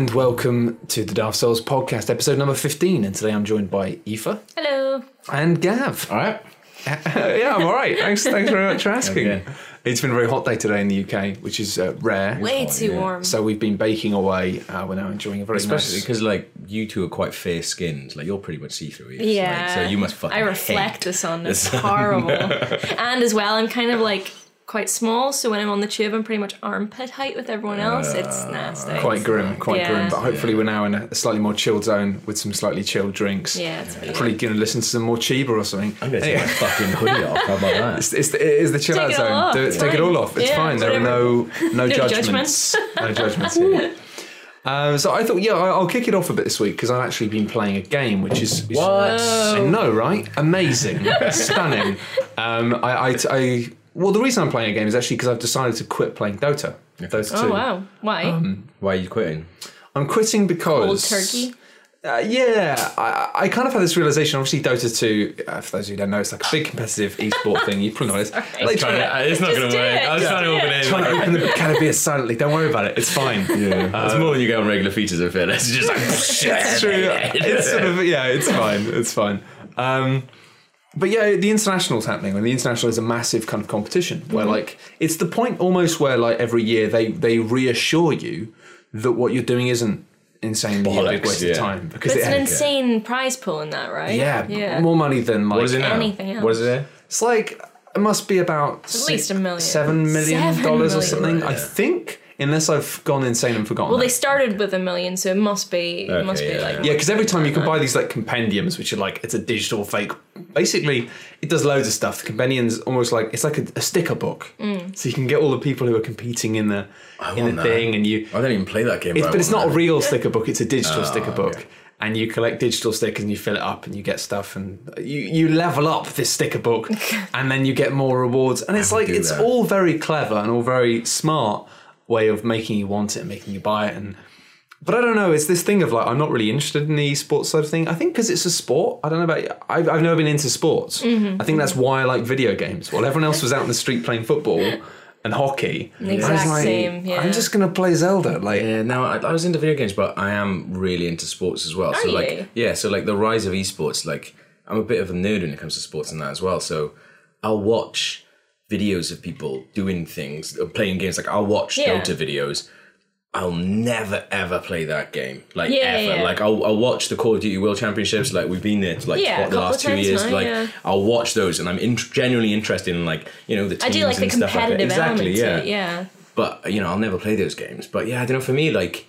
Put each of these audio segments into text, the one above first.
and welcome to the Daft Souls podcast, episode number 15. And today I'm joined by Aoife Hello. and Gav. All right. yeah, I'm all right. Thanks, thanks very much for asking. Okay. It's been a very hot day today in the UK, which is uh, rare. Way too yeah. warm. So we've been baking away. Uh, we're now enjoying a very Especially nice. because like you two are quite fair skinned. Like you're pretty much see through. yeah. Like, so you must fucking. I reflect hate the sun. It's horrible. and as well, I'm kind of like quite small, so when I'm on the tube, I'm pretty much armpit height with everyone else. It's nasty. Quite grim, quite Yeah. grim. But hopefully, we're now in a slightly more chilled zone with some slightly chilled drinks. Yeah, it's pretty Probably going to listen to some more Chiba or something. I'm gonna take my fucking hoodie off. How about that? It's, it's the, it is the chill Take out zone. all off, Do it- it's take it all off. It's Yeah, fine. There are no no, judgments. no judgments here. Um, so I thought, yeah, I- I'll kick it off a bit this week because I've actually been playing a game, which is which- What? I know, right? Amazing, stunning. Um, I, I, I, well, the reason I'm playing a game is actually because I've decided to quit playing Dota. Dota Oh 2. wow. Why? Why are you quitting? I'm quitting because Old turkey. Uh, yeah, I, I kind of had this realization. Obviously, Dota 2, uh, for those of you who don't know, it's like a big competitive esport thing. You probably know this. Like, Trying to- it's not Just gonna do work. it. I was Just trying to do open it. it. trying to open the can of beer silently. Don't worry about it. It's fine. Yeah. it's more than you get on regular features of it. It's just like It's true. It's sort of yeah. It's fine. It's fine. Um, but yeah, the international's happening, and the international is a massive kind of competition where mm-hmm. like it's the point almost where like every year they they reassure you that what you're doing isn't insanely a big Bollocks, waste yeah. of time because But it's it, an insane prize pool in that, right? yeah, Yeah. more money than like What is it now? Anything else. What is it? It's like it must be about At least a million. seven million Seven dollars or million. something. I Yeah. think, unless I've gone insane and forgotten. Well, they started with a million, so it must be. it Okay, must be yeah, like. yeah. Yeah, because every time you can buy these like compendiums, which are like it's a digital fake. Basically, it does loads of stuff. The compendium's almost like it's like a, a sticker book, Mm. so you can get all the people who are competing in the I in the that. thing, and you. I don't even play that game. It's, I but it's want not a real sticker book; it's a digital sticker book. okay. And you collect digital stickers and you fill it up and you get stuff and you, you level up this sticker book and then you get more rewards. And it's like it's that. all very clever and all very smart way of making you want it and making you buy it and but I don't know. It's this thing of like I'm not really interested in the sports side of thing. I think because it's a sport. I don't know about. You. I've, I've never been into sports. Mm-hmm. I think that's why I like video games. While everyone else was out in the street playing football and hockey, The I was exact like, same, yeah. I'm just gonna play Zelda. Like, Yeah, no, I, I was into video games, but I am really into sports as well. so you? like, yeah, so like the rise of esports, like I'm a bit of a nerd when it comes to sports and that as well. So I'll watch videos of people doing things, or playing games. Like I'll watch Yeah. Dota videos. I'll never ever play that game, like Yeah, ever. yeah. Like I'll, I'll watch the Call of Duty World Championships. Like we've been there to like Yeah, what, the last two years. now, like. I'll watch those, and I'm in, genuinely interested in like you know the I teams do like the and stuff like that. Exactly, yeah. Yeah. but you know, I'll never play those games. But yeah, I don't know. For me, like,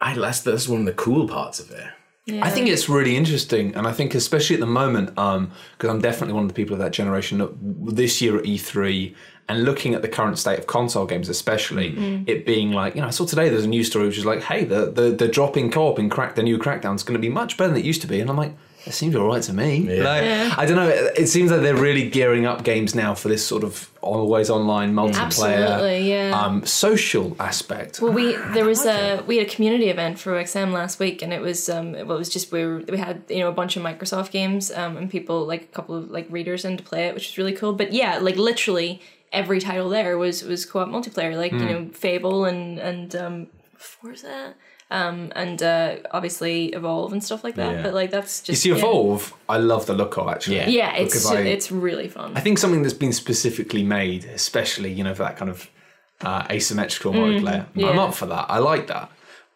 I that's that's one of the cool parts of it. Yeah. I think it's really interesting, and I think especially at the moment, because I'm definitely one of the people of that generation that this year at E3 and looking at the current state of console games, especially Mm. it being like, you know, I saw today there's a news story which is like, hey, the the, the drop in co-op in Crack, the new Crackdown is going to be much better than it used to be, and I'm like. It seems all right to me. Like, Yeah. I don't know. It, it seems like they're really gearing up games now for this sort of always online multiplayer, Absolutely, yeah. um, social aspect. Well, we there was a we had a community event for XM last week, and it was um well, it was just we were, we had you know a bunch of Microsoft games um and people like a couple of like readers in to play it, which was really cool. But yeah, like literally every title there was was co op multiplayer, like Hmm. you know Fable and and um Forza. Um, and uh, obviously evolve and stuff like that, Yeah. but like that's just you just see, yeah. Evolve, I love the look of actually. Yeah. Yeah, it's I- it's really fun. I think something that's been specifically made, especially you know for that kind of uh, asymmetrical multiplayer. I'm up for that. I like that.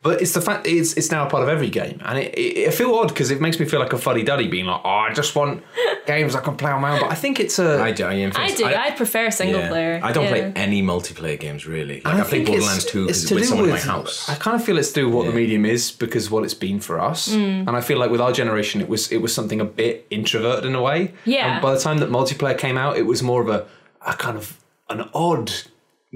But it's the fact that it's it's now a part of every game, and it, it, I feel odd because it makes me feel like a fuddy duddy, being like, oh, I just want games I can play on my own. But I think it's a. I do. I, am I do. I, prefer single yeah. player. I don't yeah. play any multiplayer games really. Like I I, play think it's- Borderlands 2 it's to with someone with- in my house. I kind of feel it's to do what the medium is because what it's been for us, Mm. and I feel like with our generation, it was it was something a bit introverted in a way. Yeah. And by the time that multiplayer came out, it was more of a a kind of an odd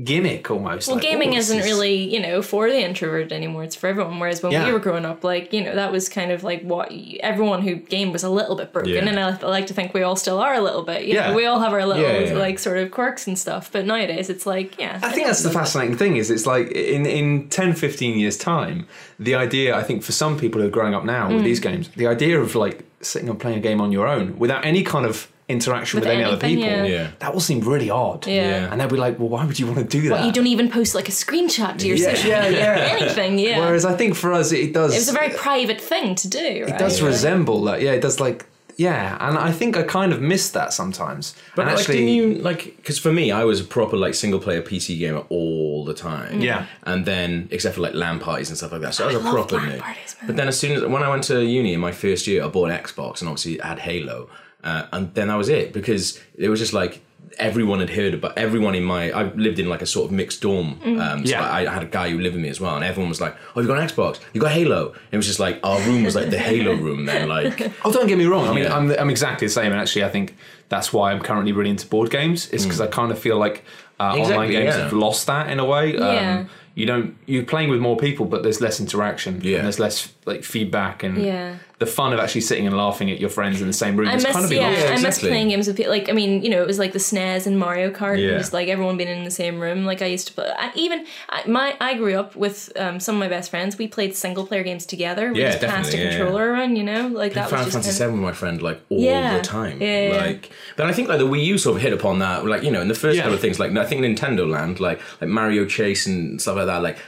gimmick almost. Well, like, gaming oh, isn't is- really, you know, for the introvert anymore. It's for everyone. Whereas when Yeah. we were growing up, like, you know, that was kind of like what everyone who gamed was a little bit broken. Yeah. And I I like to think we all still are a little bit. You Yeah. know, we all have our little, Yeah, yeah. like, sort of quirks and stuff. But nowadays, it's like, yeah. I think that's the fascinating thing is it's like in, in 10, 15 years time, the idea, I think for some people who are growing up now Mm. with these games, the idea of like sitting and playing a game on your own without any kind of interaction with, With any other people, yeah. Yeah. that will seem really odd. Yeah. And they'll be like, well, why would you want to do that? You don't even post like a screenshot to your Yeah, social yeah, media yeah. or anything. Yeah. Whereas I think for us, it does. it was a very private thing to do, right? it does Yeah. resemble that. Yeah, it does like. Yeah, and I think I kind of miss that sometimes. But and like, didn't you like? Because for me, I was a proper like single player PC gamer all the time. Yeah. and then except for like LAN parties and stuff like that. So I was a proper LAN nerd. But then as soon as when I went to uni in my first year, I bought an Xbox and obviously I had Halo, uh, and then that was it because it was just like everyone had heard about everyone in my I lived in like a sort of mixed dorm um so Yeah. I, I had a guy who lived with me as well and everyone was like oh you got an Xbox you got Halo and it was just like our room was like the Halo room then like Oh, don't get me wrong. I mean, Yeah. I'm, I'm exactly the same. And actually, I think that's why I'm currently really into board games. Is because I kind of feel like uh, online games yeah. have lost that in a way. Um, Yeah. You don't. You're playing with more people, but there's less interaction. Yeah. And there's less like feedback and Yeah. The fun of actually sitting and laughing at your friends in the same room. I is miss kind of yeah. Yeah, I miss playing games with people. Like I mean, you know, it was like the SNES and Mario Kart, Yeah. and just like everyone being in the same room. Like I used to play. I, even I, my I grew up with um, some of my best friends. We played single player games together. We Yeah, just passed a controller around. You know, like that Final was Fantasy just. VII Kind with my friend like all the time. Yeah. Like, but I think like the Wii U sort of hit upon that. Like you know, in the first couple of things, like I think Nintendo Land, like like Mario Chase and stuff like that. Like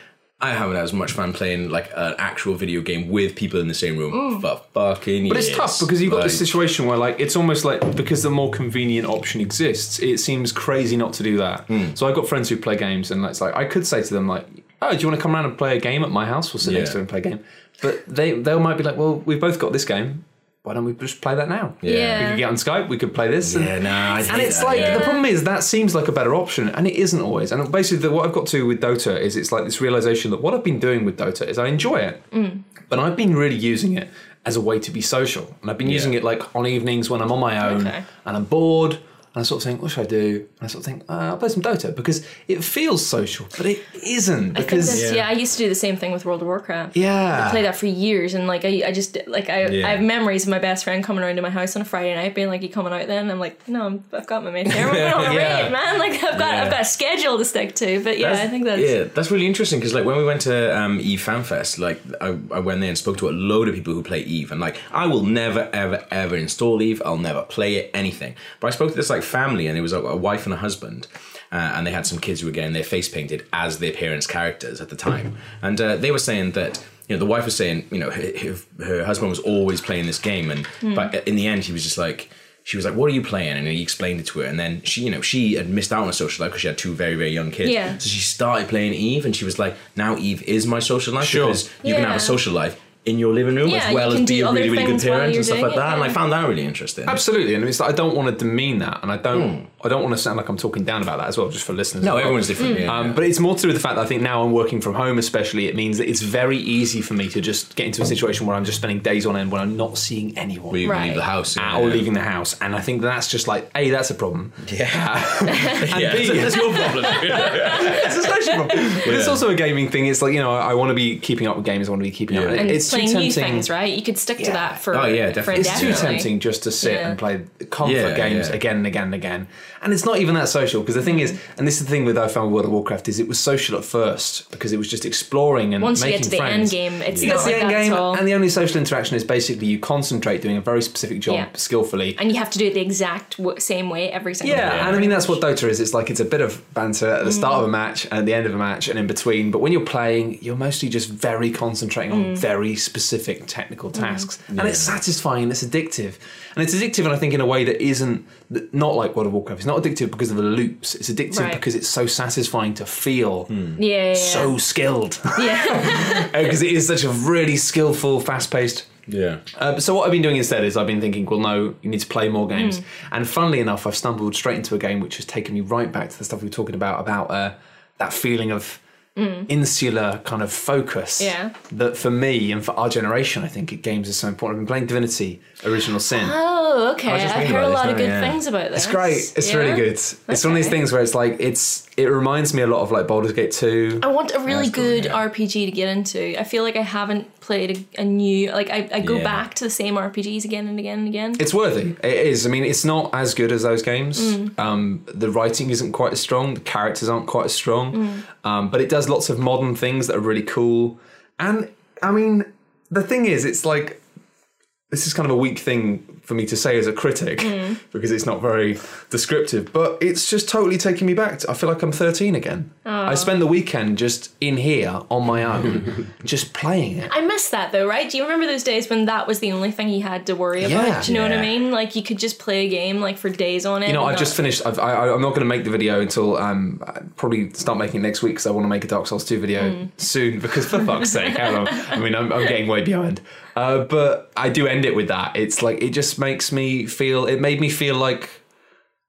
I haven't had as much fun playing like an actual video game with people in the same room for fucking But years. it's tough because you've got this situation where, like, it's almost like because the more convenient option exists, it seems crazy not to do that. Hmm. So I've got friends who play games, and it's like I could say to them, like, "Oh, do you want to come around and play a game at my house? We'll sit next Yeah. to it and play a game." But they they might be like, "Well, we've both got this game. Why don't we just play that now? Yeah. We Yeah. could get on Skype. We could play this." and- Yeah, no, I and it's that, like yeah. the problem is that seems like a better option, and it isn't always. And basically, the, what I've got to with Dota is it's like this realization that what I've been doing with Dota is I enjoy it, mm. but I've been really using it as a way to be social, and I've been using it like on evenings when I'm on my own Okay. and I'm bored. And I sort of think, what should I do? And I sort of think, uh, I'll play some Dota because it feels social, but it isn't I think because Yeah. yeah. I used to do the same thing with World of Warcraft. yeah, I played that for years, and like I, I just like I, Yeah. I have memories of my best friend coming around to my house on a Friday night, being like, "You coming out then?" I'm like, "No, I'm, I've got my mate here. We're going on a Yeah. raid, man. Like I've got Yeah. I've got a schedule to stick to." But yeah, I think that's yeah, that's really interesting because like when we went to um, Eve FanFest, like I, I went there and spoke to a load of people who play Eve, and like I will never ever ever install Eve. I'll never play it anything. But I spoke to this like family, and it was a, a wife and a husband. Uh, and they had some kids who were getting their face painted as their parents' characters at the time, and uh, they were saying that you know the wife was saying you know her, her, husband was always playing this game, and but in the end he was just like she was like, "What are you playing?" And he explained it to her, and then she, you know, she had missed out on a social life because she had two very, very young kids. Yeah. So she started playing Eve, and she was like, "Now Eve is my social life Sure. because you can have a social life in your living room Yeah, as well as be a really, really good things parent and stuff like that." it, And I found that really interesting. absolutely. And it's like I don't want to demean that, and I don't, hmm. I don't want to sound like I'm talking down about that as well, just for listeners. No, well. everyone's different. Yeah, Um, yeah. But it's more to do with the fact that I think now I'm working from home, especially, it means that it's very easy for me to just get into a situation where I'm just spending days on end when I'm not seeing anyone. Where Right. leave the house at yeah. or leaving the house, and I think that's just like a that's a problem. Yeah, And yeah, B, that's your problem. it's a social problem. But it's also a gaming thing. It's like you know, I, I want to be keeping up with games. I want to be keeping up. Yeah. and it's too playing new tempting. things, right? You could stick to that for Oh, yeah, for definitely. It's too tempting just to sit Yeah. and play comfort Yeah, games yeah. again and again and again. And it's not even that social because the thing is, mm. and this is the thing with I found with World of Warcraft is it was social at first because it was just exploring and Once you get to the friends. end game, it's You not get the end that game, at all. and the only social interaction is basically you concentrate doing a very specific job Yeah. skillfully. and you have to do it the exact w- same way every single Yeah, time. and I mean that's what Dota is. It's like it's a bit of banter at the mm. start of a match and at the end of a match and in between. But when you're playing, you're mostly just very concentrating on mm. very specific technical mm-hmm. tasks, and it's satisfying. It's addictive, and it's addictive. And I think in a way that isn't that- not like World of Warcraft. It's not addictive because of the loops. It's addictive Right. because it's so satisfying to feel yeah, yeah, yeah. so skilled yeah. because it is such a really skillful, fast-paced. yeah. Uh, so what I've been doing instead is I've been thinking, well, no, you need to play more games. And funnily enough, I've stumbled straight into a game which has taken me right back to the stuff we were talking about about uh, that feeling of Mm. insular kind of focus. Yeah. That for me and for our generation, I think games are so important. I've been playing Divinity: Original Sin. Oh, okay. I, I hear heard a lot this of good yeah. things about this. It's great. It's Yeah? really good. It's one of these things where it's like it's. It reminds me a lot of like Baldur's Gate Two. I want a really That's good yeah. RPG to get into. I feel like I haven't played a, a new like I, I go Yeah. back to the same RPGs again and again and again. It's worthy. It is. I mean, it's not as good as those games. Mm. Um, the writing isn't quite as strong. The characters aren't quite as strong. Mm. Um, but it does lots of modern things that are really cool. And I mean, the thing is, it's like this is kind of a weak thing for me to say as a critic Mm. because it's not very descriptive, but it's just totally taking me back. To, I feel like I'm 13 again. I spent the weekend just in here on my own, just playing it. I miss that though, right? Do you remember those days when that was the only thing you had to worry Yeah. about? Do you know what I mean? Like you could just play a game like for days on it. You know, I've just finished. I've, I, I'm not going to make the video until um, I probably start making it next week because I want to make a Dark Souls 2 video soon. Because for fuck's sake, how long? I mean, I'm, I'm getting way behind. Uh, but I do end it with that. It's like it just makes me feel. It made me feel like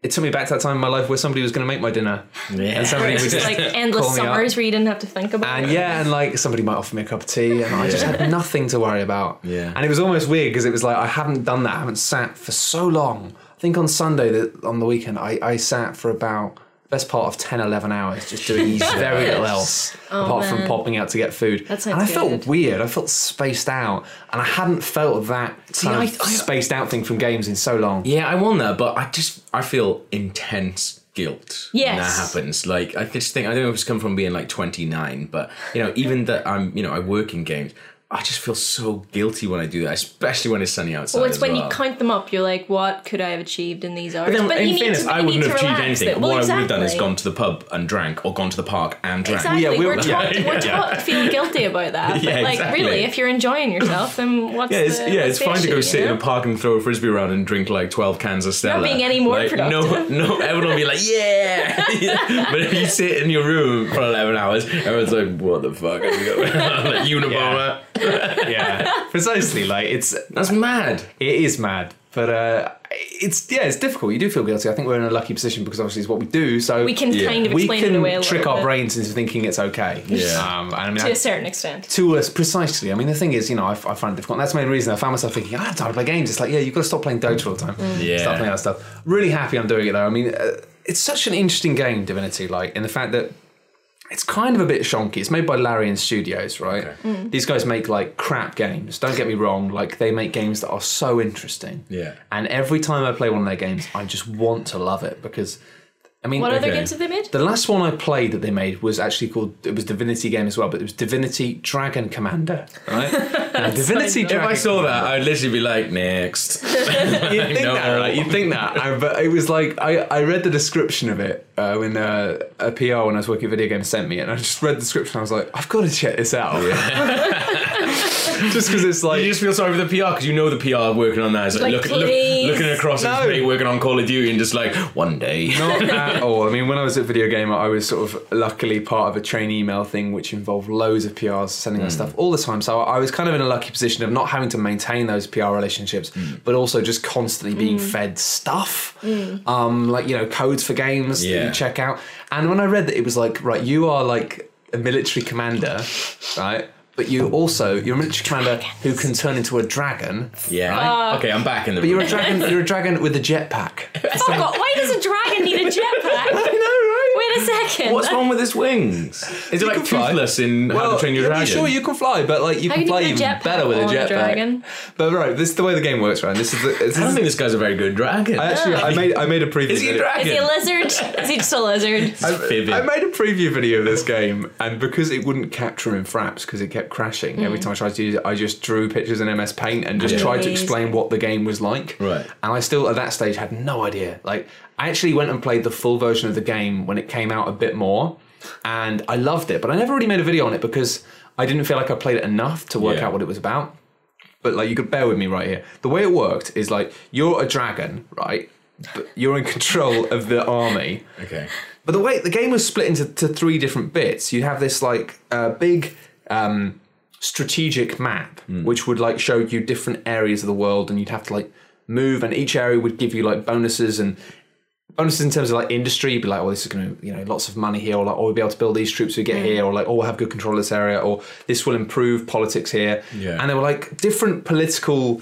it took me back to that time in my life where somebody was going to make my dinner, Yeah. and somebody It's would just just like endless call summers where you didn't have to think about And it. yeah, and like somebody might offer me a cup of tea, and I just had nothing to worry about. Yeah. And it was almost weird because it was like I haven't done that, I haven't sat for so long. I think on Sunday, that on the weekend, I, I sat for about best part of 10, 11 hours just doing very little else oh, apart from Oh, popping out to get food. That and I sounds felt weird. I felt spaced out, and I hadn't felt that kind I- I- spaced out thing from games in so long. Yeah, I won that, but I just I feel intense guilt when that happens. Like I just think I don't know if it's come from being like 29, but you know, even that I'm you know I work in games. I just feel so guilty when I do that, especially when it's sunny outside. Well, it's as when well. you count them up, you're like, what could I have achieved in these hours? But then, you in need fairness, to- I wouldn't have achieved relax anything. Well, what I would have done is gone to the pub and drank, or gone to the park and drank. Exactly. Yeah, we we're were- taught, yeah, we're yeah. taught to feel guilty about that. Yeah, but like exactly. really, if you're enjoying yourself, then what's Yeah, it's, the, yeah, it's the fine to issue, go you sit in know? a park and throw a frisbee around and drink like twelve cans of Stella. Not being any more like, No, productive. no, everyone will be like, yeah. but if you sit in your room for eleven hours, everyone's like, what the fuck? Are we going on? like Unabomber. yeah, precisely. Like it's That's mad. It is mad, but uh, it's yeah, it's difficult. You do feel guilty. I think we're in a lucky position because obviously it's what we do. So We can Yeah. kind of we explain it away a can trick our bit, brains into thinking it's okay. Yeah. Um, and I mean, to I, a certain extent. to us precisely. I mean, the thing is, you know, I, I find it difficult. And that's the main reason I found myself thinking, I don't have time to play games. It's like, yeah, you've got to stop playing Dota all the time. Yeah. Stop playing that stuff. Really happy I'm doing it though. I mean, uh, it's such an interesting game, Divinity. Like in the fact that it's kind of a bit shonky. It's made by Larian Studios, right? Okay. Hmm. These guys make like crap games. Don't get me wrong. Like they make games that are so interesting. Yeah. And every time I play one of their games, I just want to love it because, I mean, What other Okay. games have they made? the last one I played that they made was actually called it was Divinity game as well, but it was Divinity Dragon Commander, right? Now, Divinity dumb. If I saw that, I'd literally be like, next. You'd think know. that, right? You'd think that, Uh, but it was like I, I read the description of it uh, when uh, a PR when I was working at video games sent me, it, and I just read the description. I was like, I've got to check this out, just because it's like You just feel sorry for the PR because you know the PR working on that. It's like, Like, look, look, looking across at No. his mate working on Call of Duty and just like, one day. Not at all. I mean, when I was at Video Gamer, I was sort of luckily part of a train email thing which involved loads of PRs sending us hmm. stuff all the time. So I was kind of in a lucky position of not having to maintain those PR relationships, hmm. but also just constantly being hmm. fed stuff, um, like you know, codes for games that you check out. And when I read that it was like, right, you are like a military commander, right? But you also you're a military commander who can turn into a dragon. Yeah. Ah. okay, I'm back in the But you're a dragon. You're a dragon with a jetpack. Fuck off. Why does a dragon need a jetpack? I know, right? Wait a second. What's wrong with his wings? Is it like can toothless in How to Train Your yeah, Dragon? Sure, you can fly, but like you How can can you play put a even better with a on a jetpack. dragon? But right, this is the way the game works, right? This is the. This I don't is, think this guy's a very good dragon. I actually, oh. I made, I made a preview. Is he a video. dragon? Is he a lizard? Is he just a lizard? I, I made a preview video of this game, and because it wouldn't capture in fraps because it kept crashing every mm. time I tried to use it, I just drew pictures in MS Paint and just Yeah. tried to explain what the game was like. Right. And I still, at that stage, had no idea. Like, I actually went and played the full version of the game when it came out a bit more, and I loved it. But I never really made a video on it because I didn't feel like I played it enough to work Yeah. out what it was about. But like, you could bear with me right here. The way it worked is like you're a dragon, right? But you're in control of the army. Okay. But the way the game was split into to three different bits, you have this like uh, big um, strategic map, which would like show you different areas of the world, and you'd have to like move, and each area would give you like bonuses and bonuses in terms of like industry. You'd be like, oh, this is going to you know lots of money here, or like, oh, we'll be able to build these troops we get mm. here, or like, oh, we'll have good control of this area, or this will improve politics here. Yeah. And there were like different political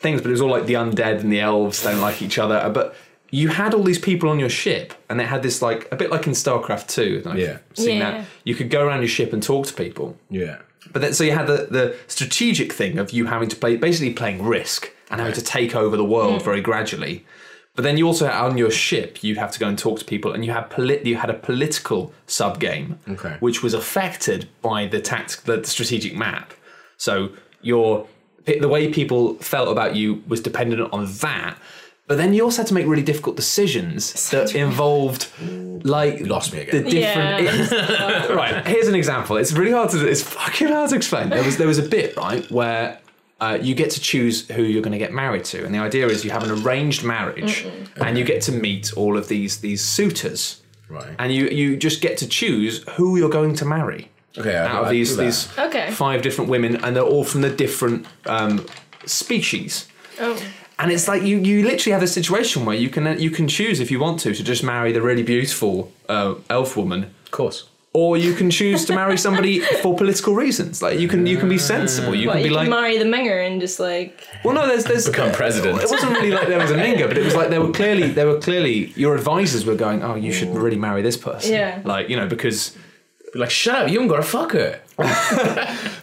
things, but it was all like the undead and the elves don't like each other. But you had all these people on your ship, and it had this like a bit like in StarCraft Two. I've Yeah. seen Yeah. that. You could go around your ship and talk to people. Yeah. But then, so you had the, the strategic thing of you having to play, basically playing Risk and having to take over the world mm. very gradually. But then you also had on your ship, you'd have to go and talk to people, and you had polit- you had a political sub game, Okay. which was affected by the tact- the strategic map. So your The way people felt about you was dependent on that. But then you also had to make really difficult decisions that involved, like, lost me again. the again. different. Yeah. right. Here's an example. It's really hard to. It's fucking hard to explain. There was there was a bit right where. Uh, you get to choose who you're going to get married to, and the idea is you have an arranged marriage, and you get to meet all of these these suitors, Right. and you you just get to choose who you're going to marry Okay, I- out of I these that. these Okay. five different women, and they're all from the different um, species. Oh. And it's like you, you literally have a situation where you can you can choose if you want to to just marry the really beautiful uh, elf woman, Of course. Or you can choose to marry somebody for political reasons. Like you can you can be sensible. You What, can you be can like, marry the minger and just like well, no, there's there's Become president. It wasn't really like there was a minger, but it was like there were clearly they were clearly your advisors were going, oh, you should mm. really marry this person. Yeah. Like you know because. Like, shut up, you haven't got to fuck her.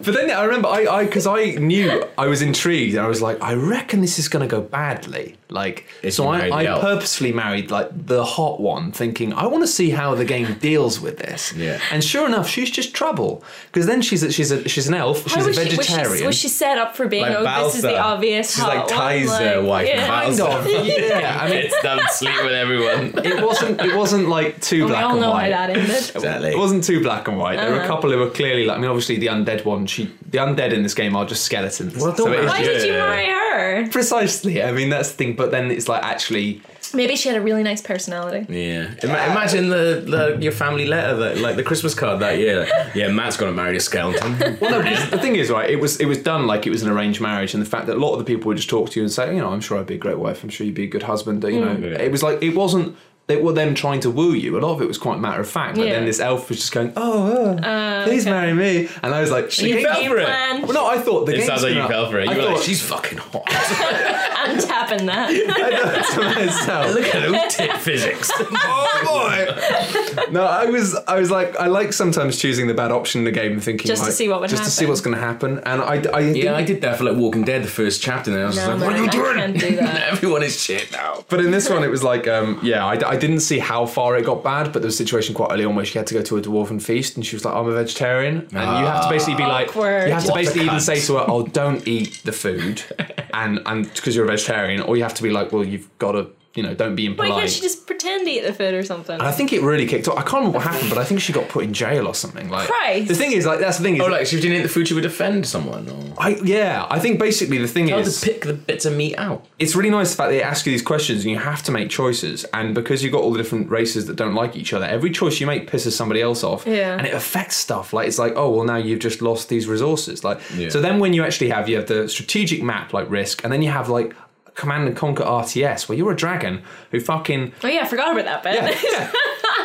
But then I remember I I because I knew I was intrigued and I was like I reckon this is going to go badly like If so I, I purposefully married like the hot one thinking I want to see how the game deals with this Yeah. and sure enough she's just trouble because then she's a, she's a she's an elf she's How a was she, was, vegetarian she, was she set up for being Like oh this is the obvious She's hot like Ty's, one, uh, wife yeah. Kind of yeah I mean It's done sleep with everyone. it wasn't it wasn't like too we black all and know white how that ended Exactly. It wasn't too black and white. There were a Uh-huh. couple who were clearly like. I mean, obviously the undead one. She, the undead in this game are just skeletons. Well, don't it is why did you marry her Precisely. I mean, that's the thing. But then it's like actually, maybe she had a really nice personality Yeah. Ima- imagine the, the your family letter that like the Christmas card that year. Yeah, Matt's gonna marry a skeleton. well, no. because the thing is, right? It was it was done like it was an arranged marriage, and the fact that a lot of the people would just talk to you and say, you know, I'm sure I'd be a great wife. I'm sure you'd be a good husband. You know, Yeah. it was like it wasn't. They were them trying to woo you. A lot of it was quite matter of fact. But Yeah. then this elf was just going, "Oh, uh, please okay. marry me," and I was like, You fell for it. Well, no, I thought the It game's sounds like you gonna- fell for it. I You were like, she's fucking hot. I'm tapping that I know, to myself. Look at those tit physics. oh boy! no, I was, I was like, I like sometimes choosing the bad option in the game, and thinking Just to see what would just to see what's going to happen. And I, I Yeah, I did that for like Walking Dead, the first chapter, and I was no like, man, what are you I doing? can't do that Everyone is shit now. But in this one, it was like, um, yeah, I, I didn't see how far it got bad, but there was a situation quite early on where she had to go to a dwarven feast, and she was like, "I'm a vegetarian," and you have to basically be like, Awkward. you have to What basically even say to her, "Oh, don't eat the food," and and because you're a vegetarian, or you have to be like, "Well, you've got to, you know, don't be impolite. why impolite." can't she just pretend to eat the food or something And I think it really kicked off. I can't remember what happened, but I think she got put in jail or something. Like Christ. the thing is, like that's the thing is, Oh, like, she if you didn't eat the food, she would offend someone? Or... I yeah, I think basically the thing How is, to pick the bits of meat out? it's really nice the fact they ask you these questions and you have to make choices. And because you've got all the different races that don't like each other, every choice you make pisses somebody else off. Yeah. And it affects stuff. Like it's like, oh well now you've just lost these resources. Like Yeah. so then when you actually have you have the strategic map like risk, and then you have like Command and Conquer RTS where you're a dragon who fucking oh yeah I forgot about that bit yeah, yeah.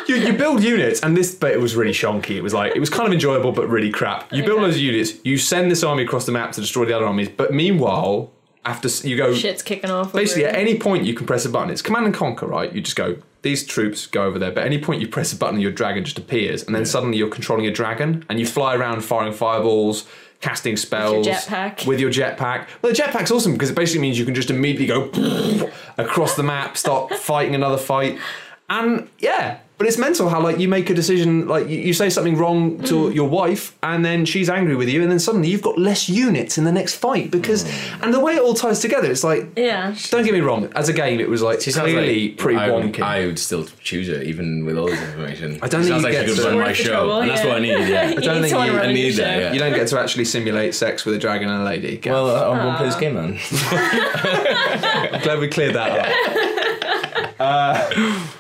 You, you build units, and this bit was really shonky. It was like it was kind of enjoyable, but really crap. You build Okay. loads of units. You send this army across the map to destroy the other armies, but meanwhile, after you go shit's kicking off basically it. at any point you can press a button. It's command and conquer, right? You just go these troops go over there, but at any point you press a button, your dragon just appears, and then suddenly you're controlling a dragon, and you fly around firing fireballs. Casting spells jetpack. with your jetpack. Well, the jetpack's awesome because it basically means you can just immediately go across the map, start fighting another fight, and yeah. But it's mental how like you make a decision, like you, you say something wrong to Mm. your wife, and then she's angry with you, and then suddenly you've got less units in the next fight because, Mm. and the way it all ties together, it's like yeah don't get me wrong. As a game, it was like She clearly like pretty I would, wonky. I would still choose it even with all this information. I don't She think sounds you like get she could to- run my the show, trouble, and that's yeah. what I need. Yeah. you don't need think you- I need that, yeah. you don't get to actually simulate sex with a dragon and a lady. Gav. Well, I won't play this game, man. I'm glad we cleared that up. Uh,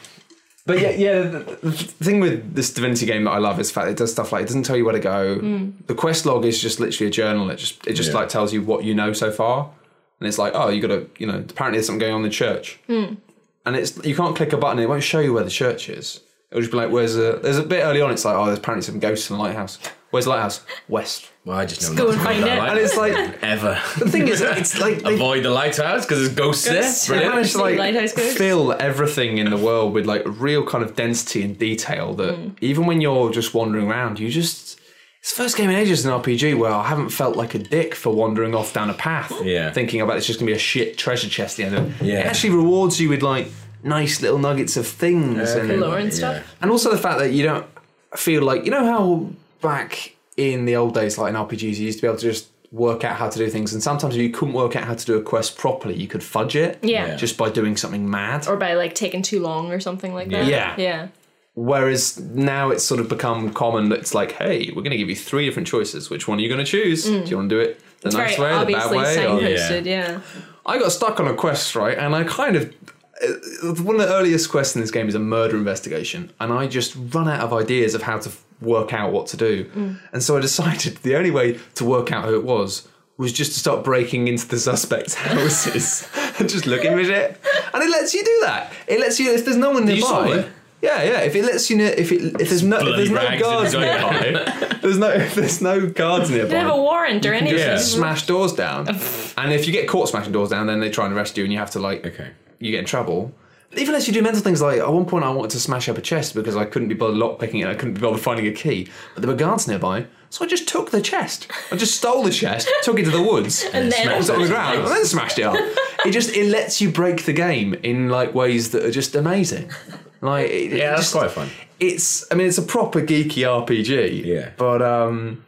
but yeah, yeah. The, the thing with this Divinity game that I love is the fact it does stuff like it doesn't tell you where to go. Mm. The quest log is just literally a journal. It just it just Yeah. like tells you what you know so far, and it's like oh you got to you know apparently there's something going on in the church, mm. and it's you can't click a button. It won't show you where the church is. It'll just be like where's the there's a bit early on. It's like oh there's apparently some ghosts in the lighthouse. Where's the lighthouse? West. Well, I just know go not and find it. And it's like ever the thing is it's like they, avoid the lighthouse because there's ghosts Ghosts. there. They Brilliant. managed to like Lighthouse ghosts. fill everything in the world with like real kind of density and detail that Hmm. even when you're just wandering around, you just it's the first game in ages in RPG where I haven't felt like a dick for wandering off down a path, Yeah. thinking about it's just gonna be a shit treasure chest at the end of it. Yeah. It actually rewards you with like nice little nuggets of things and Lore and stuff. and also the fact that you don't feel like you know how back in the old days, like in RPGs, you used to be able to just work out how to do things. And sometimes if you couldn't work out how to do a quest properly, you could fudge it. Yeah. Yeah. Just by doing something mad. or by like taking too long or something like that. Yeah. Yeah. Whereas now it's sort of become common that it's like, hey, we're going to give you three different choices. Which one are you going to choose? Do you want to do it the It's nice way, the bad way? or- signposted, yeah. I got stuck on a quest, right? And I kind of. uh, One of the earliest quests in this game is a murder investigation. And I just run out of ideas of how to f- work out what to do. Mm. And so I decided the only way to work out who it was was just to start breaking into the suspects' houses and just looking for shit. And it lets you do that. It lets you, if there's no one you solve nearby. it? Yeah, yeah. If it lets you know, if it, if there's no, if there's no guards nearby, there's no, if there's no guards nearby. They have a warrant or anything. Yeah. smash doors down. and if you get caught smashing doors down, then they try and arrest you, and you have to like Okay. you get in trouble. Even as you do mental things like at one point I wanted to smash up a chest because I couldn't be bothered lockpicking it, I couldn't be bothered finding a key, but there were guards nearby, so I just took the chest. I just stole the chest, took it to the woods, And then- it was on the ground, and then smashed it up. It just it lets you break the game in like ways that are just amazing. Like it, it Yeah, that's quite fun. it's I mean it's a proper geeky RPG. Yeah. But um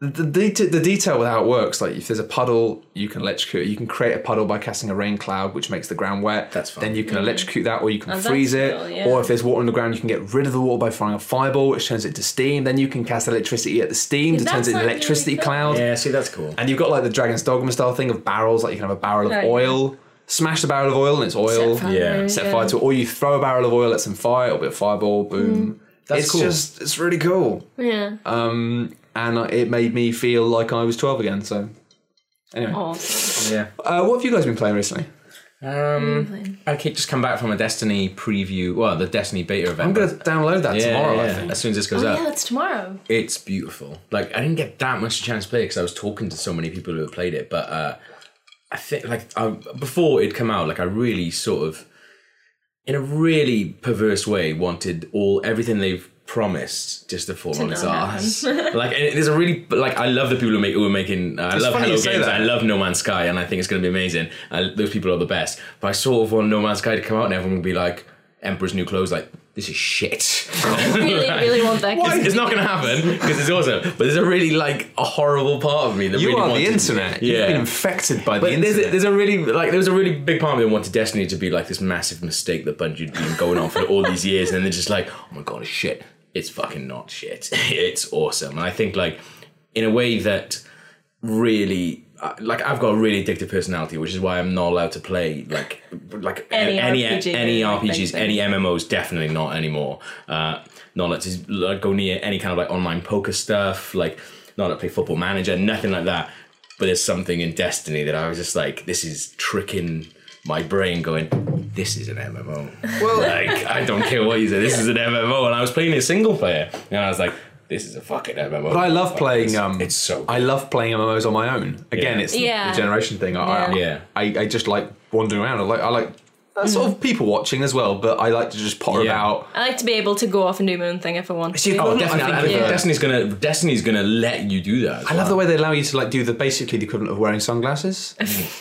the, the, the detail with how it works, like if there's a puddle, you can electrocute. You can create a puddle by casting a rain cloud, which makes the ground wet. That's fine. Then you can electrocute that, or you can Oh, freeze it. cool, yeah. Or if there's water on the ground, you can get rid of the water by firing a fireball, which turns it to steam. Then you can cast electricity at the steam to That turn it into sounds an really electricity cool. cloud. Yeah, see, that's cool. And you've got like the Dragon's Dogma style thing of barrels, like you can have a barrel of Oh, yeah. oil, smash the barrel of oil, and it's oil. Set fire, Yeah. Set fire to it, or you throw a barrel of oil, let some fire, it'll be a fireball, boom. That's it's cool. just, it's really cool. Yeah. Um, and it made me feel like I was 12 again, so. Anyway. Awesome. Yeah. Uh, what have you guys been playing recently? Um, I keep just come back from a Destiny preview. Well, the Destiny beta event. I'm going to download that yeah, tomorrow, yeah, I think. As soon as this goes Oh, up, yeah, it's tomorrow. it's beautiful. Like I didn't get that much chance to play because I was talking to so many people who have played it. But uh, I think like I, before it come out, like I really sort of, in a really perverse way, wanted all everything they've promised just to fall on its ass. like and there's a really like I love the people who make who are making. Uh, I love funny Hello Games. I love No Man's Sky, and I think it's going to be amazing. Uh, those people are the best. But I sort of want No Man's Sky to come out, and everyone will be like, "Emperor's New Clothes." Like this is shit. really, really want that. It's, it's not going to happen because it's awesome. But there's a really like a horrible part of me that You really are wanted the internet. Yeah. You've been infected by but the there's internet. a, there's a really like there was a really big part of me that wanted Destiny to be like this massive mistake that Bungie had been going on for all these years, and then they're just like, oh my god, it's shit. It's fucking not shit. it's awesome, and I think like in a way that really. uh, Like I've got a really addictive personality, which is why I'm not allowed to play like like Any any RPG, any RPGs, any MMOs. Definitely not anymore. Uh, not allowed to like, go near any kind of like online poker stuff. Like not allowed to play Football Manager. Nothing like that. But there's something in Destiny that I was just like, this is tricking my brain, going, this is an MMO. Well- like I don't care what you say, this is an MMO. And I was playing a single player, and I was like, this is a fucking MMO. But I love Fuck, playing. It's, Um, it's so. I love playing MMOs on my own. Again, Yeah. it's Yeah. the generation thing. I, I, Yeah. I, I just like wandering around. I like. I like uh, sort of people watching as well, but I like to just potter Yeah. about. I like to be able to go off and do my own thing if I want to. oh, I definitely. think I think with, uh, Destiny's gonna Destiny's gonna let you do that. as I love well. the way they allow you to like do the basically the equivalent of wearing sunglasses.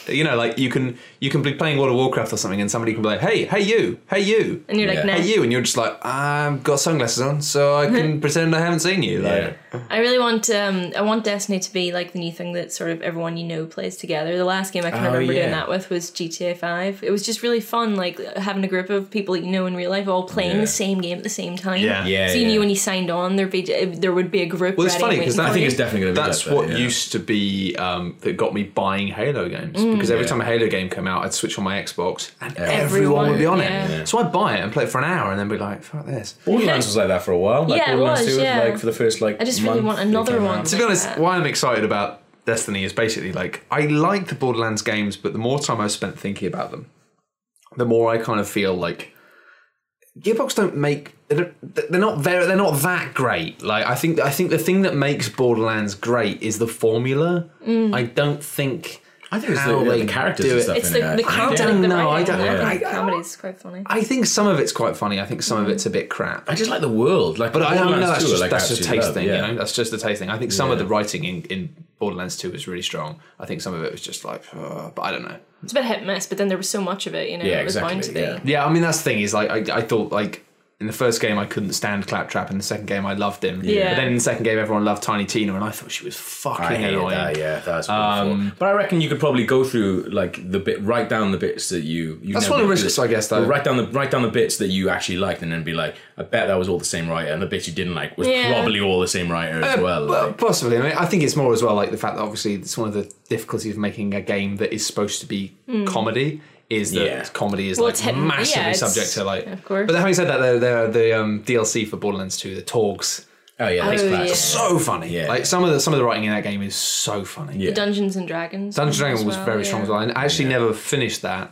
you know, like you can you can be playing World of Warcraft or something, and somebody can be like, "Hey, hey you, hey you," And you're like, Yeah. nah. hey you, and you're just like, "I've got sunglasses on, so I can pretend I haven't seen you." Like, Yeah. I really want um I want Destiny to be like the new thing that sort of everyone you know plays together. The last game I can Oh, remember yeah. doing that with was GTA Five. It was just really fun, like having a group of people that you know in real life all playing Yeah. the same game at the same time. Yeah. Yeah, So you yeah. knew when you signed on, there'd be there would be a group. Well, it's ready funny and 'cause waiting that- I think it's definitely gonna be That's like what that, yeah. used to be um, that got me buying Halo games because every Yeah. time a Halo game came out, I'd switch on my Xbox and everyone, Everyone, would be on yeah. it. Yeah. So I'd buy it and play it for an hour and then be like, "Fuck this." Borderlands was like that for a while. Like Yeah, it was, 2 yeah. like for the first like. I just really want another one. out. To be honest, Yeah. why I'm excited about Destiny is basically like I like the Borderlands games, but the more time I've spent thinking about them, the more I kind of feel like Gearbox don't make they're not very they're not that great. Like I think I think the thing that makes Borderlands great is the formula. Mm. I don't think I think it's how the, they the characters do and it. stuff It's in the, it. the I don't the know, I don't- I I- think comedy's quite funny. I think some of it's quite funny. I think some of it's a bit crap. I just like the world. Like, But I don't know. That's just like that's just absolutely taste love, thing. yeah. You know, that's just a taste thing. I think some of the writing in, in Borderlands Two is really strong. I think some of it was just like, uh, but I don't know. It's a bit hit and miss, but then there was so much of it. You know, Yeah, it was bound to exactly, be. yeah. Yeah, I mean that's the thing is like I, I thought like in the first game I couldn't stand Claptrap. In the second game I loved him. Yeah. But then in the second game everyone loved Tiny Tina, and I thought she was fucking I hated annoying. that. Yeah, that's Um, But I reckon you could probably go through like the bit, write down the bits that you. you That's one of the risks. I guess, though. But Write down the write down the bits that you actually liked, and then be like, I bet that was all the same writer, and the bits you didn't like was Yeah. probably all the same writer as well. Well, like- possibly. I mean, I think it's more as well like the fact that obviously it's one of the difficulties of making a game that is supposed to be comedy is that Yeah. comedy is Well, like it's hit- massively yeah, subject to like. of course. But having said that, the the, the um, DLC for Borderlands 2, the Torgue's, oh yeah, that's Oh, yeah. so funny. Yeah. Like some of the some of the writing in that game is so funny. Yeah. Dungeons and Dragons. Dungeons and Dragons was well, very yeah. strong as well. And I actually never finished that.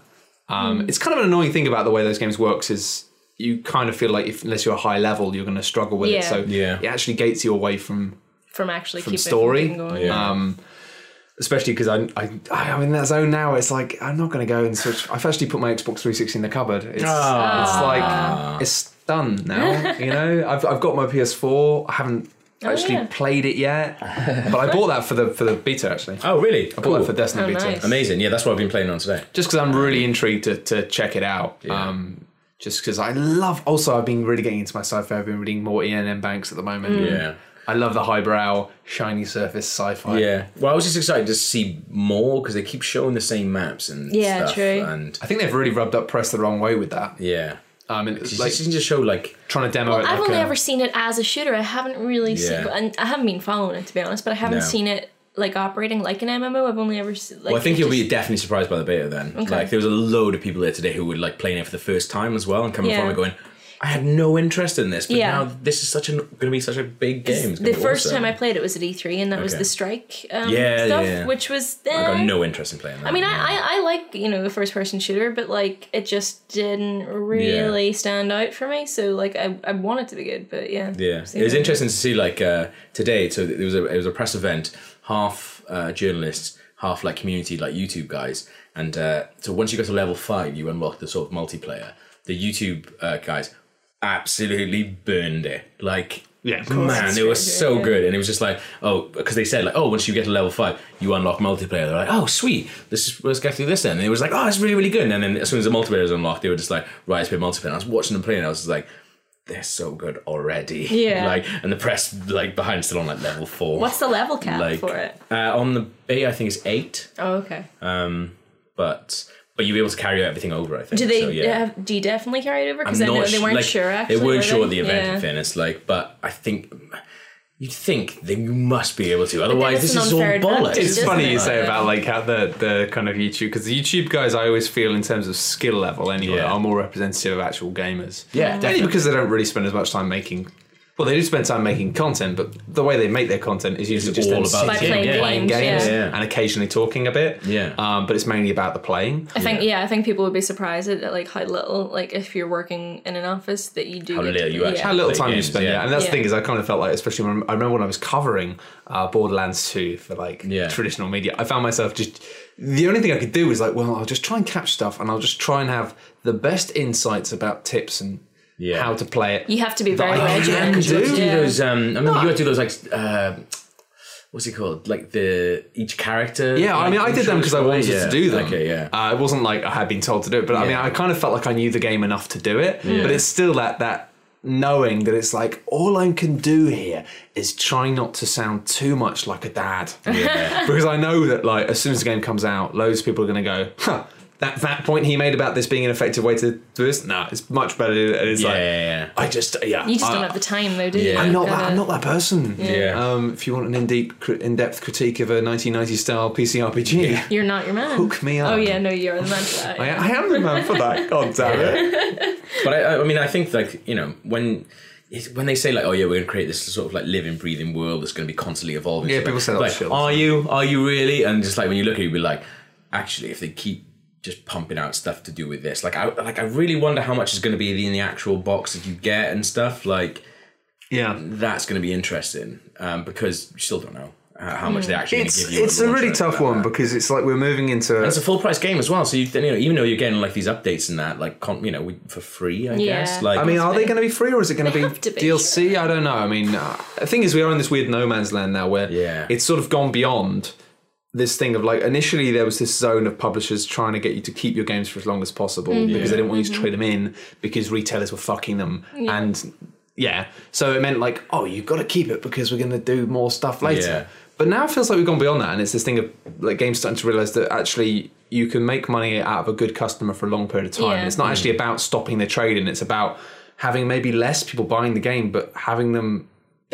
Um, It's kind of an annoying thing about the way those games works is you kind of feel like if, unless you're a high level, you're going to struggle with it. So Yeah. it actually gates you away from From actually from keeping story. Going. Yeah. Um, especially because I, I, I'm in that zone now. It's like I'm not going to go and switch. I've actually put my Xbox 360 in the cupboard. It's, Ah. it's like it's done now. you know, I've, I've got my PS4. I haven't actually Oh, yeah. played it yet, but I bought that for the for the beta actually. Oh really? I bought Cool. that for Destiny Oh, beta. nice. Amazing. Yeah, that's what I've been playing on today. Just because I'm really intrigued to, to check it out. Yeah. Um, just because I love. Also, I've been really getting into my sci-fi. I've been reading more Iain M. Banks at the moment. Mm. Yeah. I love the highbrow, shiny surface sci-fi. Yeah. Well, I was just excited to see more because they keep showing the same maps and Yeah, stuff. true. And I think they've really rubbed up press the wrong way with that. yeah, Um, and you it's like just, just show like trying to demo it. I've like only a- ever seen it as a shooter. I haven't really seen, and I haven't been following it to be honest. But I haven't No. seen it like operating like an MMO. I've only ever seen. Like, well, I think you'll just- be definitely surprised by the beta then. Okay. Like there was a load of people there today who were like playing it for the first time as well and coming Yeah. from it going, I had no interest in this, but Yeah. now this is such a going to be such a big game. The first awesome. time I played it was at E3, and that was the Strike um, Yeah, stuff, yeah. which was. I got eh. no interest in playing that. I mean, I, I, I like you know the first person shooter, but like it just didn't really stand out for me. So like I, I want it to be good, but yeah. Yeah, it was interesting to see like uh, today. So there was a it was a press event, half uh, journalists, half like community, like YouTube guys. And uh, so once you go to level five, you unlock the sort of multiplayer. The YouTube uh, guys absolutely burned it. Like Yeah, man, it was crazy, so yeah. good. And it was just like oh, because they said like oh, once you get to level five, you unlock multiplayer. They're like oh sweet, this is let's get through this then. And it was like oh, it's really really good. And then as soon as the multiplayer was unlocked, they were just like right, it's been multiplayer. And I was watching them play, and I was just like they're so good already. Yeah. like, and the press like behind still on like level four. What's the level cap like for it? Uh, on the B, I think it's eight. Oh, okay. Um, but but you'll be able to carry everything over. I think. Do they? So, yeah. have, do you definitely carry it over? Because I I'm know not they weren't like, sure. Actually, they weren't were sure at the event. Yeah. In fairness, like, but I think you'd think they must be able to. Otherwise, this is all unfair bollocks. It's funny it? you say about like how the the kind of YouTube because the YouTube guys I always feel in terms of skill level anyway Yeah. are more representative of actual gamers. Yeah, mm. Mainly definitely. because they don't really spend as much time making. Well, they do spend time making content, but the way they make their content is usually It's just all them about sitting By and playing playing games, games yeah. and occasionally talking a bit. Yeah. um, but it's mainly about the playing. I think yeah. I think people would be surprised at like how little like if you're working in an office that you do How little you actually yeah. How little Play time you spend, yeah. yeah. And that's Yeah. the thing is, I kind of felt like, especially when I remember when I was covering uh, Borderlands 2 for like Yeah. traditional media, I found myself just the only thing I could do was like, well, I'll just try and catch stuff, and I'll just try and have the best insights about tips and Yeah. how to play it. You have to be very I regimented. can Because you have to do Yeah. those. Um, I mean, you have to do those like. Uh, What's it called? Like the each character. Yeah, I mean, I did them because I wanted yeah. to do them. Okay, yeah. Uh, it wasn't like I had been told to do it, but I mean, I kind of felt like I knew the game enough to do it. But it's still that that knowing that it's like all I can do here is try not to sound too much like a dad. Yeah. because I know that like as soon as the game comes out, loads of people are going to go, huh. That, that point he made about this being an effective way to do this, nah, it's much better. And it's yeah, like, yeah, yeah. I just, yeah. You just I- don't have the time though, do you? I'm not that. I'm not that person. Yeah. Um, if you want an in-deep, in-depth critique of a 1990s style PC RPG, You're not your man. Hook me up. Oh yeah, no, you're the man for that. I, I am the man for that. God damn it. But I, I mean, I think like you know when. When they say like, oh yeah, we're gonna create this sort of like living, breathing world that's gonna be constantly evolving. Yeah, So, people like, say that like, shit all the are you? Are you really? And just like when you look at it, you be like, actually, if they keep just pumping out stuff to do with this, like I like I really wonder how much is gonna be in the actual box that you get and stuff. Like Yeah. that's gonna be interesting um, because you still don't know uh, how much they're actually It's gonna give you. it's a really tough one that. because it's like we're moving into. And it's a full price game as well, so you, you know even though you're getting like these updates and that like you know we- for free, I Yeah. guess. Like I mean, are they going to be free or is it going to be be, DLC? I don't know. I mean, uh, the thing is, we are in this weird no man's land now where Yeah. it's sort of gone beyond this thing of like initially there was this zone of publishers trying to get you to keep your games for as long as possible mm-hmm. because they didn't want you to mm-hmm. trade them in because retailers were fucking them. And yeah. So it meant like oh you've got to keep it because we're going to do more stuff later. Yeah. but now it feels like we've gone beyond that and it's this thing of like games starting to realize that actually you can make money out of a good customer for a long period of time. Yeah. it's not mm. actually about stopping the trading it's about having maybe less people buying the game but having them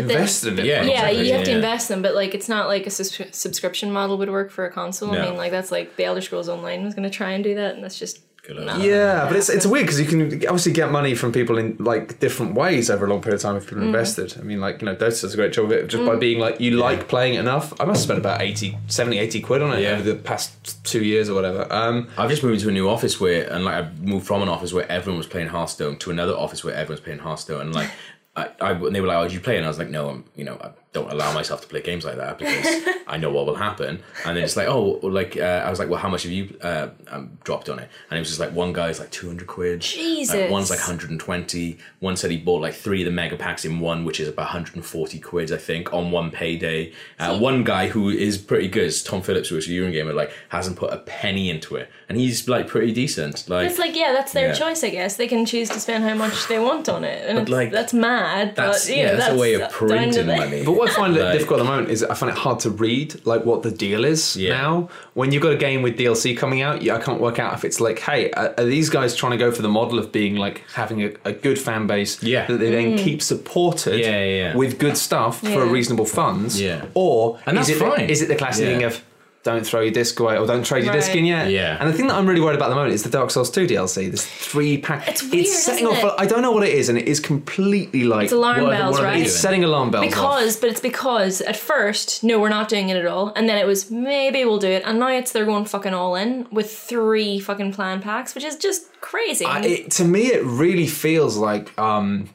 then- invested in it Yeah, for a long yeah, exactly, you have to invest them, but like it's not like a sus- subscription model would work for a console. I mean, like that's like the Elder Scrolls Online was going to try and do that, and that's just Good luck. not- Yeah, but it's it's weird because you can obviously get money from people in like different ways over a long period of time if people are invested. I mean, like, you know, Dota does a great job of it just by being like, you like playing it enough. I must have spent about 80, 70, 80 quid on it Yeah. over the past two years or whatever. Um, I've just moved into a new office where, and like I moved from an office where everyone was playing Hearthstone to another office where everyone's playing Hearthstone, and like, I, I and they were like, "Oh, did you play?" And I was like, "No, I'm, you know, don't allow myself to play games like that because I know what will happen." And then it's like, "Oh, well, like," uh, I was like, "Well, how much have you uh, um, dropped on it?" And it was just like one guy's like two hundred quid, Jesus. like, one's like hundred and twenty. One said he bought like three of the mega packs in one, which is about hundred and forty quid, I think, on one payday. Uh, one guy who is pretty good, is Tom Phillips, who is a Eurogamer, like hasn't put a penny into it, and he's like pretty decent. Like, It's like yeah, that's their Yeah. choice, I guess. They can choose to spend how much they want on it, and it's, like, that's mad. that's but, you yeah, know, that's, a way of printing money. but what I find Like- difficult at the moment is I find it hard to read like what the deal is Yeah. now. When you've got a game with DLC coming out, yeah, I can't work out if it's like, hey, are, are these guys trying to go for the model of being like having a, a good fan base Yeah. that they then keep supported Yeah, yeah, yeah. with good stuff for Mm. Reasonable funds? Yeah. Or And is it the- fine. is it the classic Yeah. thing of don't throw your disc away or don't trade your disc in yet? Yeah. And the thing that I'm really worried about at the moment is the Dark Souls 2 DLC. This three pack. It's weird, It's setting isn't off. it? I don't know what it is, and it is completely like It's alarm What- bells, what right? it's setting alarm bells off. Because, but it's because at first, no, we're not doing it at all, and then it was maybe we'll do it, and now it's they're going fucking all in with three fucking plan packs, which is just crazy. I, it, to me, it really feels like um,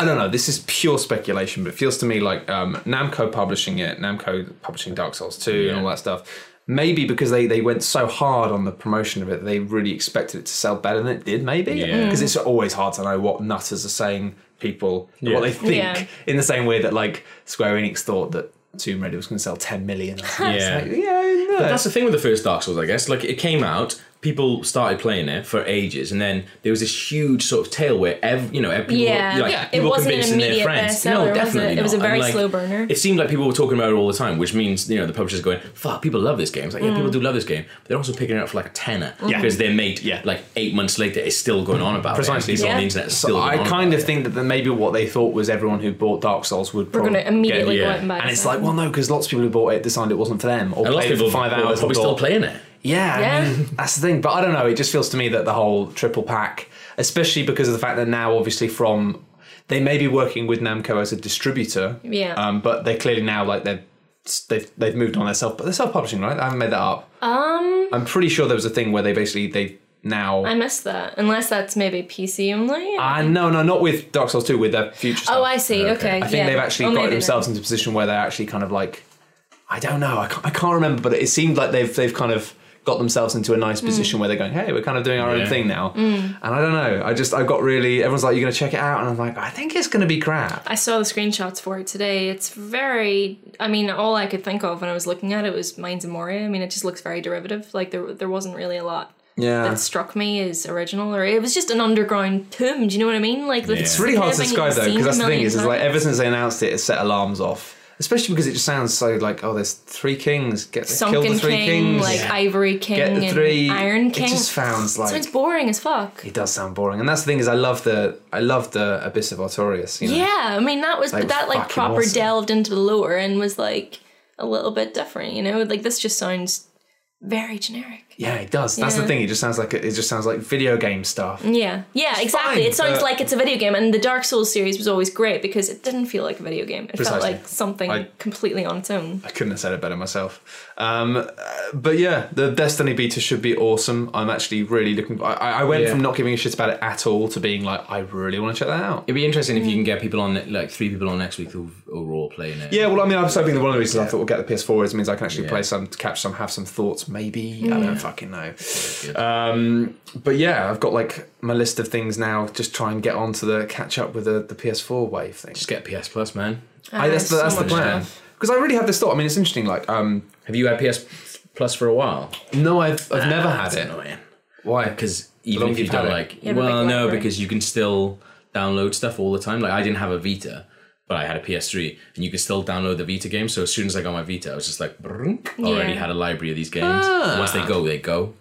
I don't know. This is pure speculation, but it feels to me like um, Namco publishing it, Namco publishing Dark Souls two and all that stuff. Maybe because they, they went so hard on the promotion of it, they really expected it to sell better than it did. Maybe Yeah. Mm. because it's always hard to know what nutters are saying people what they think. Yeah. In the same way that like Square Enix thought that Tomb Raider was going to sell ten million. Or something. It's Yeah. like, yeah, no. But that's the thing with the first Dark Souls, I guess. Like it came out, people started playing it for ages, and then there was this huge sort of tail where every, you know, every people, Yeah. like, Yeah. It people wasn't an convincing their immediate friends. bestseller, no, was it? definitely It was a not. And, very like, slow burner. It seemed like people were talking about it all the time, which means you know the publishers going, "Fuck, people love this game." It's like, yeah, Mm. people do love this game, but they're also picking it up for like a tenner Yeah. because their mate, Yeah. like eight months later, is still going on about Precisely. it. People on the internet are So still. I going on kind about of think that maybe what they thought was everyone who bought Dark Souls would we're going to immediately yeah. go out and buy And it's like, well, no, because lots of people who bought it decided it wasn't for them, or it. And lots of it people for five were hours. probably and still playing it. Yeah, I mean, that's the thing. But I don't know. It just feels to me that the whole triple pack, especially because of the fact that now, obviously, from they may be working with Namco as a distributor. Yeah. Um, but they're clearly now like they're they've they've moved on their self, but they're self publishing, right? I haven't made that up. um, I'm pretty sure there was a thing where they basically they now. I missed that. Unless that's maybe PC only. Uh, no, no, not with Dark Souls 2, with their future stuff. oh, I see. Okay. I think yeah. they've actually got themselves into a position where they're actually kind of like, I don't know, I can't, I can't remember, but it seemed like they've they've kind of got themselves into a nice hmm. position where they're going, hey, we're kind of doing our own thing now. Hmm. And I don't know, I just I got really everyone's like, you're gonna check it out, and I'm like, I think it's gonna be crap. I saw the screenshots for it today. It's very. I mean, all I could think of when I was looking at it was Mines of Moria. I mean, it just looks very derivative. Like there, there wasn't really a lot Yeah. that struck me as original, or it was just an underground tomb. Do you know what I mean? Like Yeah. It's really hard to describe though, because that's the thing is, is like ever since they announced it, it set alarms off. Especially because it just sounds so like, oh, there's three kings, get kill Sunken the three King, kings, like Ivory King, get the three. and Iron King. It just sounds like sounds boring as fuck. It does sound boring, and that's the thing is I love the I love the Abyss of Artorias. You know? Yeah, I mean that was That was that like proper awesome. delved into the lore and was like a little bit different. You know, like this just sounds very generic. Yeah, it does. That's the thing. It just sounds like it just sounds like video game stuff. Yeah, yeah, exactly. fine, it sounds but- like it's a video game, and the Dark Souls series was always great because it didn't feel like a video game. It felt like something I- completely on its own. I couldn't have said it better myself. Um, but yeah, the Destiny beta should be awesome. I'm actually really looking. I, I I went Yeah. from not giving a shit about it at all to being like, I really want to check that out. It'd be interesting if you can get people on, like three people on next week who who are all playing it. Yeah, well, I mean, I was hoping that one of the reasons I thought we'll get the PS4 is it means I can actually Yeah. play some, catch some, have some thoughts. Maybe I don't fucking know. Um, but yeah, I've got like my list of things now. Just try and get onto the catch up with the, the PS4 wave thing. Just get PS Plus, man. I, that's the, Uh, so that's the plan. Because I really had this thought. I mean, it's interesting. Like, um, Have you had PS Plus for a while. No, I've I've never had it. Annoying. Why? Because even if you you've had don't like, You well, no, because you can still download stuff all the time. Like I didn't have a Vita, but I had a PS3, and you could still download the Vita games. So as soon as I got my Vita, I was just like, brrrunk, already Yeah. had a library of these games. Ah. Once they go, they go.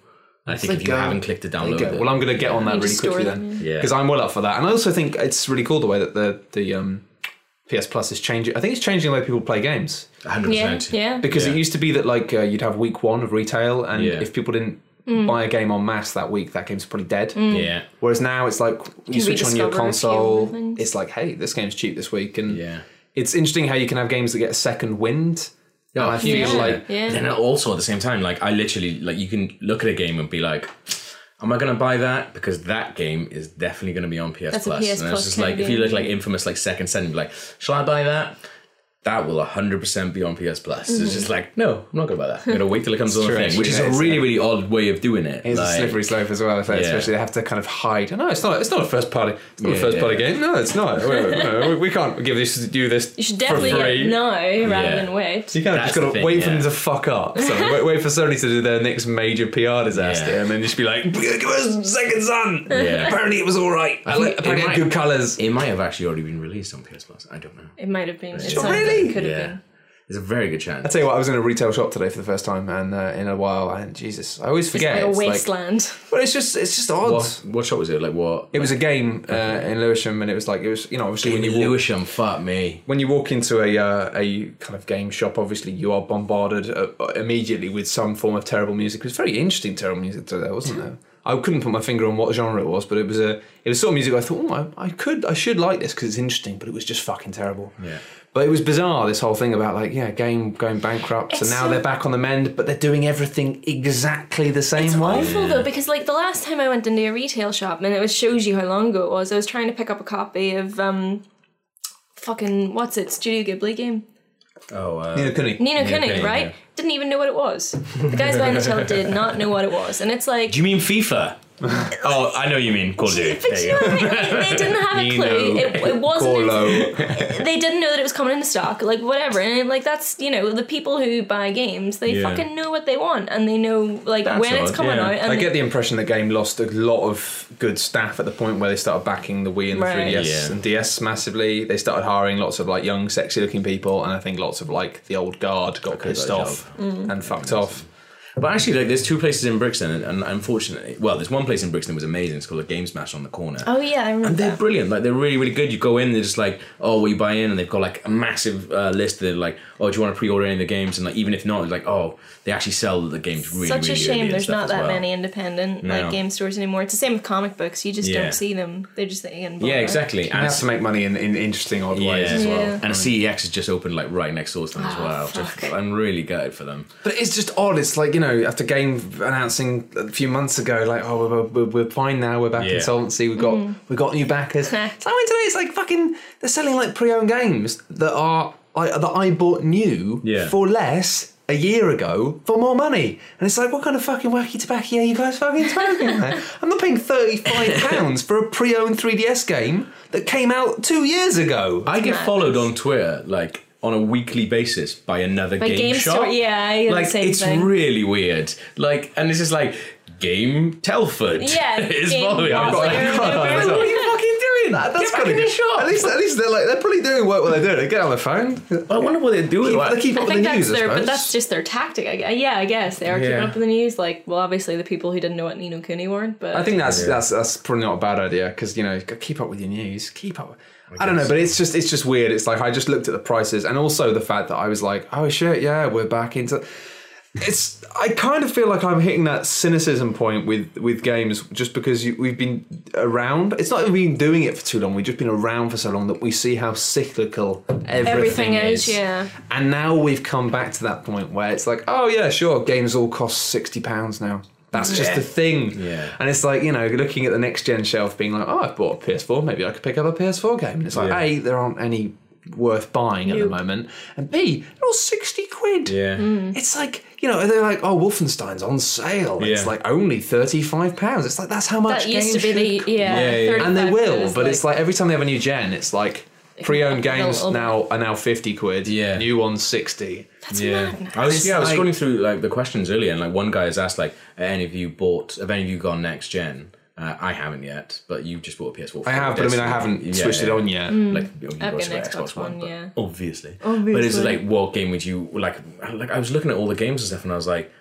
I think if you haven't clicked to download it, Well, I'm going to get on that really quickly them, then, yeah. because I'm well up for that, and I also think it's really cool the way that the the um, PS Plus is changing. I think it's changing the way people play games 100%. Yeah, yeah. because Yeah. it used to be that like uh, you'd have week one of retail, and Yeah. if people didn't Mm. buy a game en masse that week, that game's probably dead. Yeah. Whereas now it's like you switch on your rediscover a few console, it's like, hey, this game's cheap this week, and Yeah. it's interesting how you can have games that get a second wind. and I feel yeah. like Yeah. And also at the same time, like I literally like you can look at a game and be like, "Am I going to buy that?" Because that game is definitely going to be on PS That's a Plus. PS and Plus it's just kind like if you look like Infamous, like Second Son, you'd be like, "Shall I buy that?" That will 100% be on PS Plus. Mm-hmm. It's just like, no, I'm not going to buy that. I'm going to wait till it comes on the thing, which is a really, really odd way of doing it. It's Like, a slippery slope as well. Especially they have to kind of hide. No, it's not. It's not a first party. It's not Yeah, a first party game. No, it's not. we, we- we can't give this do this You should for free. get no rather Yeah. than wait. You kind of That's just got the to thing, wait for them to fuck up. So wait, wait for Sony to do their next major PR disaster, Yeah. and then just be like, "Give us Second Son." Yeah. Apparently, it was all right. I think like, it apparently, it had might- good colours. It might have actually already been released on PS Plus. I don't know. It might have been. It Sure, sounds like really? Could have Yeah. been. There's a very good chance. I tell you what, I was in a retail shop today for the first time, and uh, in a while, and Jesus, I always forget. It's forget. like a It's like- wasteland. but it's just, it's just odd. What, what shop was it? Like what? It was a game uh, in Lewisham, and it was like it was, you know, obviously when you walk, Lewisham, fuck me. when you walk into a uh, a kind of game shop, obviously you are bombarded uh, immediately with some form of terrible music. It was very interesting terrible music today, wasn't there? I couldn't put my finger on what genre it was, but it was a it was sort of music I thought, oh, I, I could I should like this because it's interesting, but it was just fucking terrible. Yeah. But it was bizarre this whole thing about like yeah, game going bankrupt, It's and now so- they're back on the mend, but they're doing everything exactly the same It's way. awful though because like the last time I went into a retail shop and it was shows you how long ago it was. I was trying to pick up a copy of um, fucking what's it Studio Ghibli game. Oh, uh, Nina Kuni. Nino Nino Kuni, Kuni, right? yeah. Didn't even know what it was. The guys behind the till did not know what it was, and it's like. Do you mean FIFA? oh, I know you mean Call of Duty. But you know what I mean? Like, they didn't have a Nino clue. It, it wasn't. Corlo. They didn't know that it was coming in the stock. Like whatever, and like that's you know the people who buy games, they Yeah. fucking know what they want, and they know like That's when it's odd, coming yeah. out. And I get the impression the game lost a lot of good staff at the point where they started backing the Wii and the Right. 3DS Yeah. and DS massively. They started hiring lots of like young, sexy-looking people, and I think lots of like the old guard got pissed off Mm. and fucked off. But actually, like, there's two places in Brixton, and, and unfortunately, well, there's one place in Brixton that was amazing. It's called a Game Smash on the corner. Oh yeah, I remember And they're that. brilliant. Like they're really, really good. You go in, they're just like, oh, will you buy in, and they've got like a massive uh, list. They're like, oh, do you want to pre-order any of the games? And like, even if not, it's like, oh, they actually sell the games really, Such really a shame. There's not that well. many independent No. like game stores anymore. It's the same with comic books. You just Yeah. don't see them. They're just in. Yeah, exactly. You And have to make money in, in interesting odd ways as well. Yeah. and CEX is just opened like right next door to them as Oh, well. Just, fuck. I'm really gutted for them. But it's just odd. It's like you know, after game announcing a few months ago, like oh we're, we're, we're fine now. We're back in Yeah. solvency. We've got Mm. we've got new backers. so I went today. It's like fucking. They're selling like pre-owned games that are like that I bought new Yeah. for less a year ago for more money. And it's like, what kind of fucking wacky tobacco are you guys fucking smoking? I'm not paying thirty five pounds for a pre-owned 3DS game that came out two years ago. I get Madness. followed on Twitter like on a weekly basis by another By game, game shop. store- yeah, I get the like same it's thing. really weird. Like, and it's just like Game Telford. Yeah, is Game following. I'm Telford. like, They're- what they're- you fucking doing? That, that's Get back gotta in the be- shop. At least, at least they're like they're probably doing work while they're doing it. Get on the phone. I wonder what they're doing. Keep, Like- they keep I up with think the that's news. I their, but that's just their tactic. I, yeah, I guess they are keeping up with the news. Like, well, obviously the people who didn't know what Nino Kuni were, but I think that's Yeah. that's that's probably not a bad idea because you know keep up with your news. Keep up. I, don't know, but it's just it's just weird. It's like I just looked at the prices and also the fact that I was like, oh shit, yeah, we're back into. It's I kind of feel like I'm hitting that cynicism point with with games just because you, we've been around. It's not that we've been doing it for too long. We've just been around for so long that we see how cyclical everything, everything is. is, yeah. And now we've come back to that point where it's like, oh yeah, sure, games all cost sixty pounds now. That's just Yeah. the thing. Yeah. And it's like, you know, looking at the next gen shelf being like, oh, I've bought a PS4, maybe I could pick up a PS4 game. And it's like, Yeah. A, there aren't any worth buying at the moment. And B, they're all 60 quid. yeah. Mm. It's like, you know, they're like, oh, Wolfenstein's on sale. It's like only £35. It's like, that's how much That used to games be the yeah, Yeah, yeah. And they will, is but it's like every time they have a new gen, it's like Pre-owned games little- now are now fifty quid. Yeah. new ones sixty. That's Yeah, mad. I was It's yeah I was like- scrolling through like the questions earlier, and like one guy has asked like, any of you bought? Have any of you gone next gen?" Uh, I haven't yet, but you just bought a PS4. I have, but I mean, I haven't Yeah, switched it on yet. Mm. Like you I've got got an Xbox, Xbox One, One, yeah. obviously. But it's Obviously. like, what game would you like? Like I was looking at all the games and stuff, and I was like,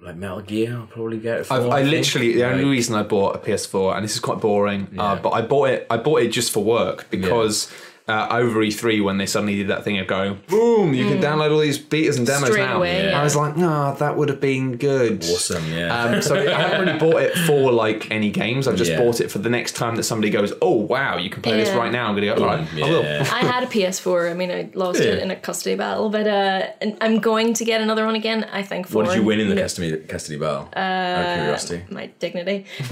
like Metal Gear, I'll probably get it. For, I've, I literally the only reason I bought a PS4, and this is quite boring, uh, but I bought it. I bought it just for work because uh, over E3 when they suddenly did that thing of going boom, you can download all these betas and demos. Straight now. away, Yeah. I was like, no, that would have been good. awesome, yeah. Um, so I haven't really bought it for like any games. I've just Yeah. bought it for the next time that somebody goes, "Oh wow, you can play this Yeah. right now." I'm gonna go, "All right, I will." yeah. I had a PS4. I mean, I lost Yeah. it in a custody battle, but uh, and I'm going to get another one again. I think. For what did you win in the no- custody custody battle? Uh, Out of curiosity, My dignity.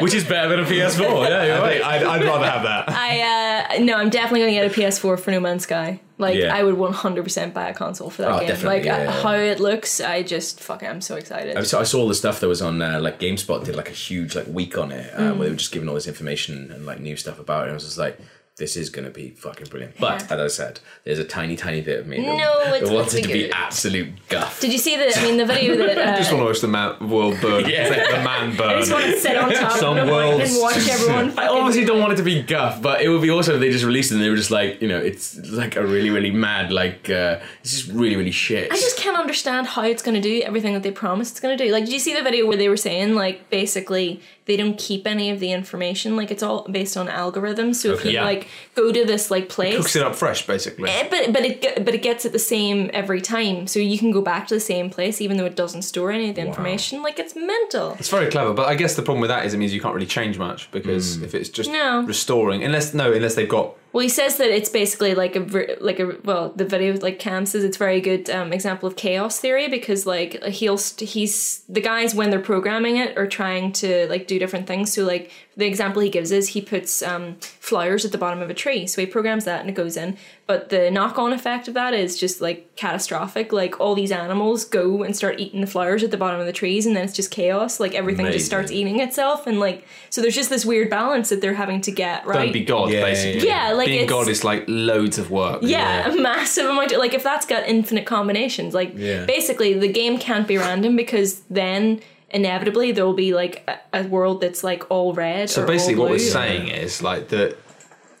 which is better than a PS4. Yeah, you're right. I'd, I'd rather have that. I uh, no, I'm definitely going to get a PS4 for No Man's Sky. Like Yeah. I would 100% buy a console for that Oh, game. definitely, like yeah, uh, yeah, how it looks, I just fucking I'm so excited. I saw, I saw all the stuff that was on uh, like GameSpot did like a huge like week on it uh, where they were just giving all this information and like new stuff about it. And I was just like, this is gonna be fucking brilliant. But Yeah. as I said, there's a tiny, tiny bit of me that, No, it's that gonna wants it be to be good. absolute guff. Did you see the? I mean, the video that. Uh, I just want to watch the man, world burn. Yeah. the man burn. I just want to sit on top Some of the mic worlds- and watch everyone. I fucking obviously do don't want it to be guff, but it would be awesome if they just released it and they were just like, you know, it's like a really, really mad, like, uh, it's just really, really shit. I just can't understand how it's going to do everything that they promised it's going to do. Like, did you see the video where they were saying, like, basically they don't keep any of the information? Like, it's all based on algorithms. So if Okay. you Yeah. like go to this like place, cooks it up fresh, basically. Eh, but but it but it gets it the same every time. So you can go back to the same place even though it doesn't store any of the information. Like, it's mental. It's very clever, but I guess the problem with that is it means you can't really change much because if it's just No. restoring, unless no, unless they've got Well, he says that it's basically like a like a well, the video like Cam says it's very good um, example of chaos theory because like he'll he's the guys when they're programming it are trying to like do different things. So like the example he gives is he puts um, flowers at the bottom of a tree, so he programs that and it goes in. But the knock on effect of that is just like catastrophic. Like all these animals go and start eating the flowers at the bottom of the trees, and then it's just chaos. Like everything just starts eating itself, and like so there's just this weird balance that they're having to get right. don't be God, Yeah, basically. yeah, like being it's- God is like loads of work. Yeah, a massive amount. Of, like if that's got infinite combinations, like Yeah. basically the game can't be random because then inevitably there will be like a, a world that's like all red. So or basically, all what we're saying is like that.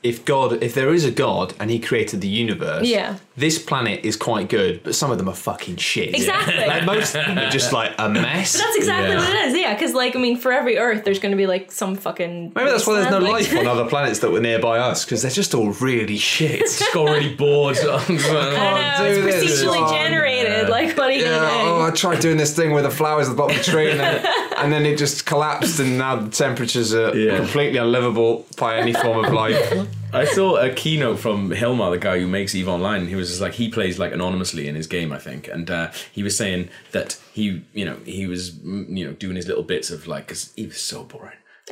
If God, if there is a God and He created the universe, Yeah. this planet is quite good, but some of them are fucking shit. Exactly. like most of them are just like a mess. That's exactly Yeah. what it is. Yeah, because like I mean, for every Earth, there's going to be like some fucking. Maybe that's why there's no like- life on other planets that were nearby us because they're just all really shit. just got really bored. I know, do it's this. procedurally Oh, generated. yeah. Like what are you Yeah, oh, I tried doing this thing with the flowers at the bottom of the tree, and then, and then it just collapsed, and now the temperatures are Yeah. completely unlivable by any form of life. I saw a keynote from Hilmar, the guy who makes Eve Online. He was just like he plays like anonymously in his game, I think, and uh, he was saying that he, you know, he was mm, you know doing his little bits of like because Eve is so boring.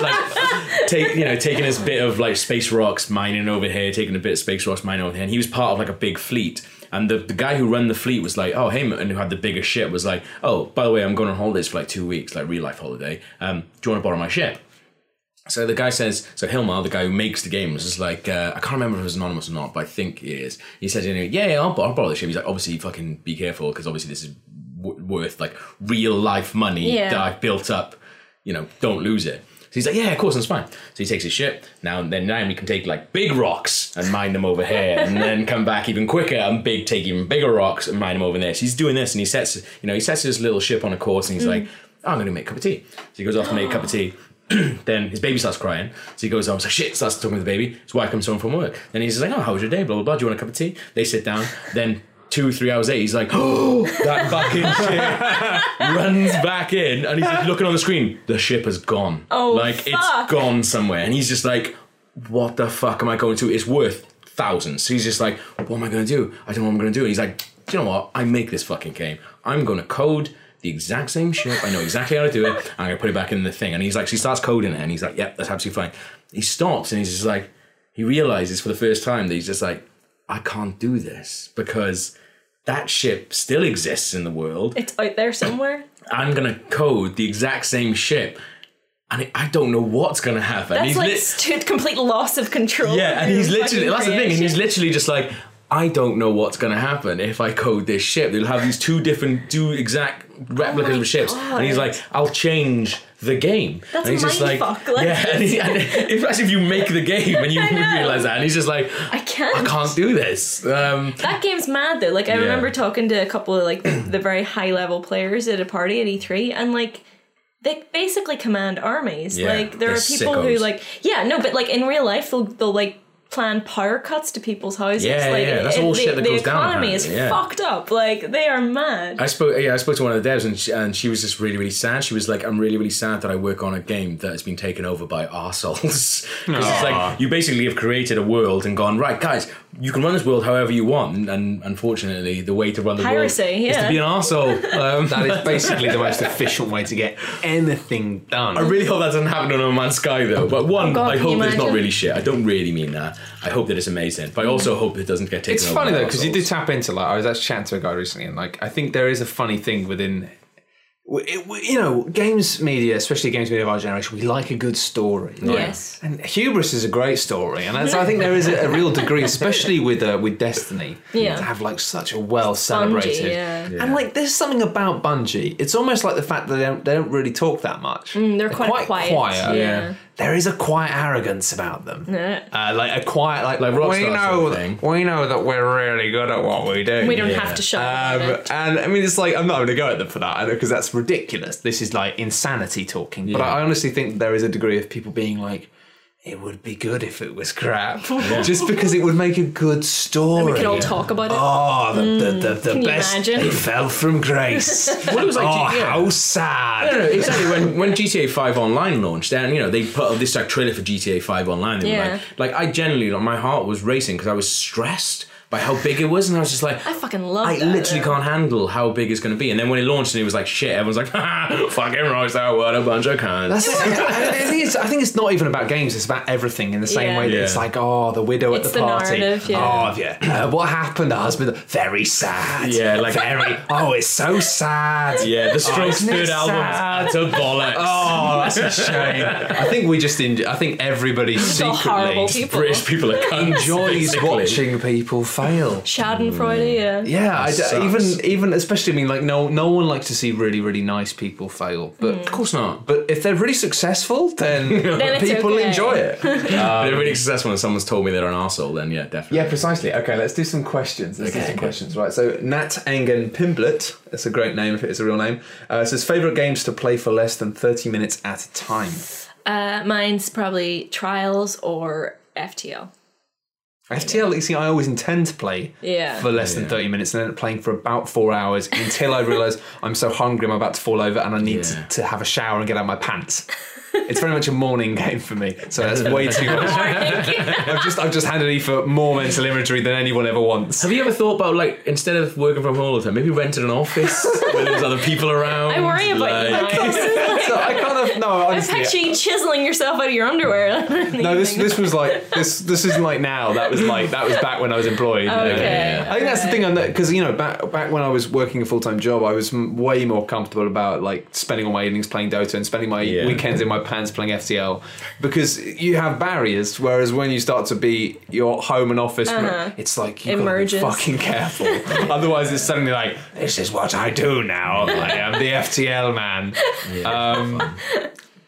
like take you know taking his bit of like space rocks mining over here, taking a bit of space rocks mining over here, and he was part of like a big fleet. And the, the guy who ran the fleet was like, oh hey, and who had the bigger ship was like, oh by the way, I'm going on holidays for like two weeks, like real life holiday. Um, do you want to borrow my ship? So the guy says, so Hilmar, the guy who makes the game, was just like, uh, I can't remember if it was anonymous or not, but I think it is. He says, anyway, yeah, yeah, I'll, I'll borrow the ship. He's like, obviously, fucking be careful because obviously this is w- worth like real life money Yeah. that I've built up. You know, don't lose it. So he's like, yeah, of course, that's fine. So he takes his ship. Now and then, now we can take like big rocks and mine them over here, and then come back even quicker and big take even bigger rocks and mine them over there. So he's doing this, and he sets, you know, he sets his little ship on a course, and he's like, oh, I'm going to make a cup of tea. So he goes off to make a cup of tea. then his baby starts crying. So he goes on, so shit, starts talking to the baby. His wife comes home from work. Then he's like, oh, how was your day? Blah, blah, blah. Do you want a cup of tea? They sit down. Then two, three hours later, he's like, oh, that fucking ship runs back in. And he's like looking on the screen. The ship has gone. Oh, Like, fuck. it's gone somewhere. And he's just like, what the fuck am I going to? It's worth thousands. So he's just like, what am I going to do? I don't know what I'm going to do. And he's like, do you know what? I make this fucking game. I'm going to code the exact same ship. I know exactly how to do it. I'm going to put it back in the thing. And he's like, so he starts coding it. And he's like, yep, that's absolutely fine. He stops and he's just like, he realizes for the first time that he's just like, I can't do this because that ship still exists in the world. It's out there somewhere. I'm gonna code the exact same ship and I don't know what's gonna happen. That's he's like st- complete loss of control. yeah, and he's literally that's the thing, and he's literally just like. I don't know what's going to happen if I code this ship. They'll have these two different, two exact replicas Oh of ships, and he's like, "I'll change the game." That's and he's just like, like- yeah, and, he, and if, as if you make the game and you realize that, and he's just like, I can't. I can't do this. Um, That game's mad though. Like I Yeah. remember talking to a couple of like the very high level players at a party at E3 and like they basically command armies. Yeah, like there are people who like yeah, no, but like in real life they'll they'll like plan power cuts to people's houses. Yeah, like yeah, that's it- all the, shit that the goes down, The economy is yeah. fucked up. Like they are mad. I spoke. Yeah, I spoke to one of the devs, and she, and she was just really, really sad. She was like, "I'm really, really sad that I work on a game that has been taken over by arseholes." 'Cause it's like you basically have created a world and gone right, guys. You can run this world however you want, and, and unfortunately, the way to run the Piracy, world is to be an asshole. Um, That is basically the most efficient way to get anything done. I really hope that doesn't happen on No Man's Sky though. But one, Oh, God, I hope that it's not really shit. I don't really mean that. I hope that it's amazing, but I also hope it doesn't get taken. It's over funny by though because you do tap into like I was actually chatting to a guy recently, and like I think there is a funny thing within. W- it- w- You know, games media, especially games media of our generation, we like a good story. Yes. And Hubris is a great story, and that's, I think there is a, a real degree, especially with uh, with Destiny, Yeah. to have like such a well celebrated. yeah. And like, there's something about Bungie. It's almost like the fact that they don't they don't really talk that much. Mm, they're quite quiet, yeah. There is a quiet arrogance about them. Uh, like a quiet, like, Like we Rockstar know, sort of thing. we know that we're really good at what we do. We don't Yeah. have to show Um, up. it. and I mean, it's like I'm not going to go at them for that because that's ridiculous. This is like insanity talking. But I honestly think there is a degree of people being like, "It would be good if it was crap," just because it would make a good story. We could all talk about it. Oh, the the, the, the Can you best! imagine? They fell from grace. Well, it was like oh, yeah. how sad! No, no, exactly. When when GTA Five Online launched, and you know they put up this like trailer for GTA Five Online. They were Yeah. like, like I genuinely, like, my heart was racing because I was stressed by how big it was, and I was just like, I fucking love it. I that. literally can't handle how big it's going to be. And then when it launched and it was like shit, everyone's like, ha, fucking Rockstar, what a bunch of cunts. That's the thing. I, I think it's, I think it's not even about games. It's about everything in the same Yeah. way that Yeah. it's like, oh, the widow It's at the, the party. yeah. Oh, yeah. Uh, what happened to husband? Very sad. Yeah, like- very. Oh, it's so sad. yeah, the Strokes' isn't third album, sad? it's a bollocks. Oh, that's a shame. I think we just. Enjoy, I think everybody secretly people. British people are cunts. enjoys basically. watching people fail. Schadenfreude, yeah. Yeah, I d- even even especially I mean like no no one likes to see really really nice people fail, but Of course not. but if they're really successful, then, it's people okay. enjoy it. if they're really successful and someone's told me they're an arsehole, then yeah, definitely. Yeah, precisely. Okay, let's do some questions. Let's do Okay, some okay. questions. Right. So Nat Engen Pimblet, that's a great name if it is a real name. Uh, says favorite games to play for less than thirty minutes at a time. Uh, mine's probably Trials or FTL. FTL, you see, I always intend to play Yeah. for less than Yeah. 30 minutes and end up playing for about four hours until I realise I'm so hungry I'm about to fall over and I need Yeah. to, to have a shower and get out my pants. It's very much a morning game for me, so that's way too much. I've just I've just handed Aoife more mental imagery than anyone ever wants. Have you ever thought about like instead of working from home all the time, maybe rented an office where there's other people around? I worry about you. like- now. So I kind of no I honestly. actually chiseling yourself out of your underwear. No, this this was like this this isn't like now. That was like that was back when I was employed. you know. Okay. I think that's the thing because you know back back when I was working a full time job, I was m- way more comfortable about like spending all my evenings playing Dota and spending my Yeah. weekends in my pants playing FTL because you have barriers. Whereas when you start to be your home and office, Uh-huh. it's like you It gotta be fucking careful. Otherwise, it's suddenly like this is what I do now. I am the FTL man. Um,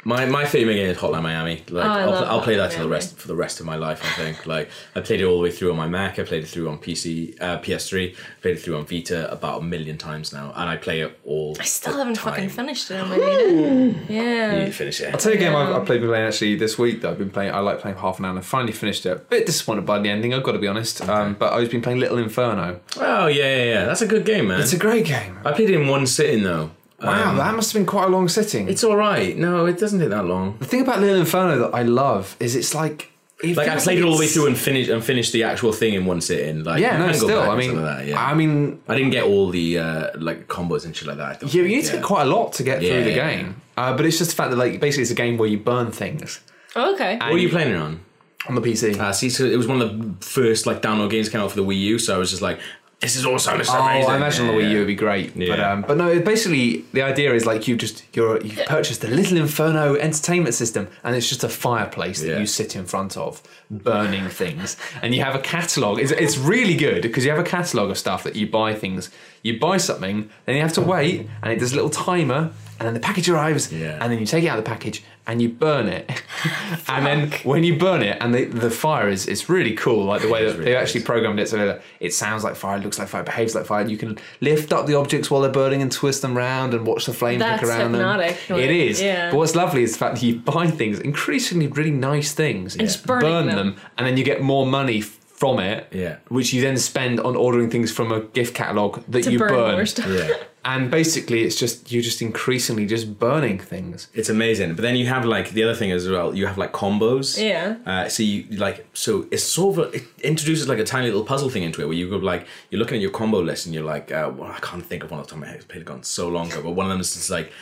My my favorite game is Hotline Miami. Like Oh, I I'll, love I'll play that Hotline for the rest for the rest of my life. I think. Like I played it all the way through on my Mac. I played it through on PC, uh, PS3. I Played it through on Vita about a million times now, and I play it all. I still the haven't time. fucking finished it on my Vita. Yeah. You need to finish it. I'll tell you a game I've, I've played been playing actually this week that I've been playing. I like playing half an hour and I finally finished it. A Bit disappointed by the ending, I've got to be honest. Um, but I've been playing Little Inferno. Oh yeah, yeah, yeah. That's a good game, man. It's a great game. I played it in one sitting though. Wow, Um, that must have been quite a long sitting. it's all right. No, it doesn't take that long. the thing about Little Inferno that I love is it's like it Like I feels played it all the way through and finished and finished the actual thing in one sitting. Like Yeah, no, still. I mean, that, yeah. I mean, I didn't get all the uh, like combos and shit like that. I don't yeah, you think, need to get quite a lot to get Yeah, through the yeah, game. Uh, but it's just the fact that like basically it's a game where you burn things Oh, okay. What are you playing it on? on the PC. Uh, see, so it was one of the first like download games came out for the Wii U, so I was just like, this is awesome. This is Oh, amazing. I imagine on the Wii U yeah. would be great. But um, but no, basically the idea is like you just you're you've purchased a little Inferno entertainment system, and it's just a fireplace that Yeah. you sit in front of, burning things, and you have a catalog. It's it's really good because you have a catalog of stuff that you buy things. You buy something, then you have to wait, and it does a little timer, and then the package arrives, Yeah. and then you take it out of the package and you burn it, and then when you burn it, and the the fire is it's really cool, like the way that really they actually programmed it so that it sounds like fire, it looks like fire, behaves like fire. And you can lift up the objects while they're burning and twist them around and watch the flame That's flick around hypnotic. them. It is. Yeah. But what's lovely is the fact that you buy things, increasingly really nice things, and just burning them. and then you get more money from it, Yeah. which you then spend on ordering things from a gift catalog that To you burn, burn. more stuff. Yeah. And basically, it's just you're just increasingly just burning things. It's amazing. But then you have like the other thing as well. You have like combos. Yeah. Uh, so you like so it's sort of it introduces like a tiny little puzzle thing into it where you go like you're looking at your combo list and you're like uh, well I can't think of one off the top of my head. It's played it gone so long ago. But one of them is just like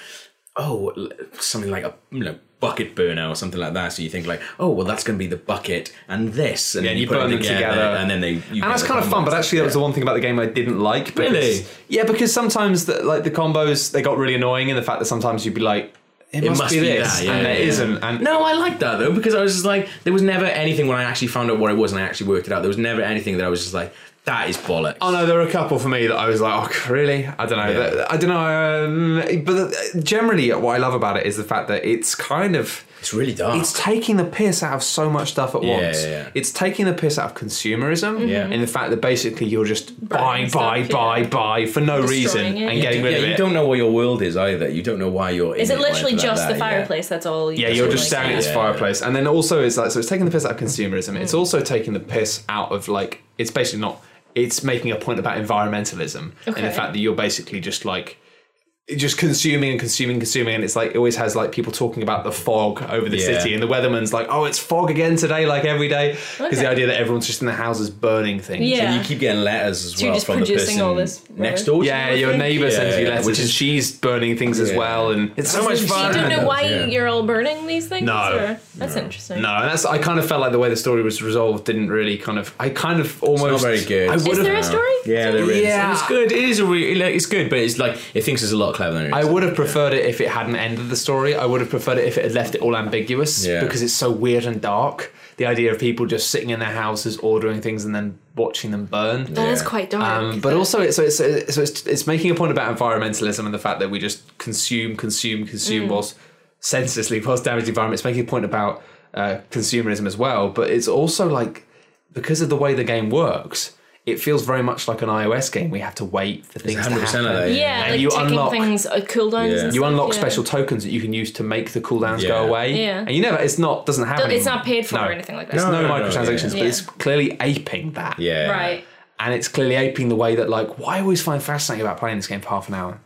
oh something like a you know bucket burner or something like that. So you think like oh well that's going to be the bucket and this and Yeah, then you put burn them them together. and then they you and that's kind of fun. But actually, that was the one thing about the game I didn't like. Because, Really? Yeah, because sometimes the, like the combos they got really annoying in the fact that sometimes you'd be like, it, must, must be, be this, that, yeah, and there yeah. not And No, I like that though because I was just like, there was never anything when I actually found out what it was and I actually worked it out. There was never anything that I was just like, that is bollocks. Oh no, there were a couple for me that I was like, oh really? I don't know. Yeah. I don't know. Um, but generally, what I love about it is the fact that it's kind of It's really dark. it's taking the piss out of so much stuff at Yeah, once. yeah, yeah. It's taking the piss out of consumerism. Yeah. In the fact that basically you're just buy, stuff, buy, yeah. buy, buy for no reason it. and Yeah, getting yeah, rid of it. you don't know what your world is either. You don't know why you're. Is in it literally anything like just that, the yeah. fireplace? That's all. You Yeah, you're like, just staring at this fireplace, and then also it's like so it's taking the piss out of consumerism. It's also taking the piss out of like it's basically not. It's making a point about environmentalism and the fact that you're basically just like just consuming and consuming, consuming, and it's like it always has like people talking about the fog over the Yeah. city, and the weatherman's like, "Oh, it's fog again today, like every day," because the idea that everyone's just in the houses burning things. Yeah. And you keep getting letters as So well just from the person all this next door. to Yeah, you, your think. neighbour sends you letters, which and is she's burning things as well, and it's so much much fun. You don't know why Yeah. you're all burning these things. No. or- that's interesting. No, and that's I kind of felt like the way the story was resolved didn't really kind of. I kind of almost not very good. I Is would Is have. there a story? Yeah, there is. Yeah. It's good. It is a re- like, it's good, but it's like it thinks it's a lot cleverer than it is. I would have preferred it if it hadn't ended the story. I would have preferred it if it had left it all ambiguous Yeah. because it's so weird and dark. The idea of people just sitting in their houses ordering things and then watching them burn. That is Yeah. quite dark. Um, but also, it's, so, it's, so it's it's making a point about environmentalism and the fact that we just consume, consume, consume whilst senselessly whilst damaging the environment. It's making a point about uh, consumerism as well. But it's also like because of the way the game works, it feels very much like an iOS game. We have to wait for things to 100% happen. of that, yeah, and like you ticking unlock- things, uh, cooldowns. Yeah. and You stuff, unlock yeah. special tokens that you can use to make the cooldowns Yeah. go away. Yeah. And you never, it's not, doesn't have any. It's not paid for no. or anything like that. There's No, no, no, no, microtransactions, yeah. but it's clearly aping that. yeah. Right. And it's clearly aping the way that, like, what I always find fascinating about playing this game for half an hour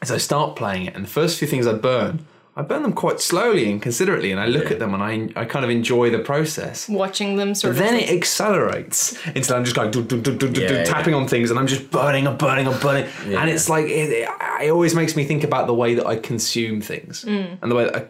is I start playing it, and the first few things I burn, I burn them quite slowly and considerately, and I look Yeah. at them and I, I kind of enjoy the process. Watching them sort But of. then it accelerates until I'm just going do, do, do, do, do, Yeah, do, yeah. tapping on things and I'm just burning and burning and burning. Yeah. And it's like, it, it, it always makes me think about the way that I consume things Mm. and the way that I,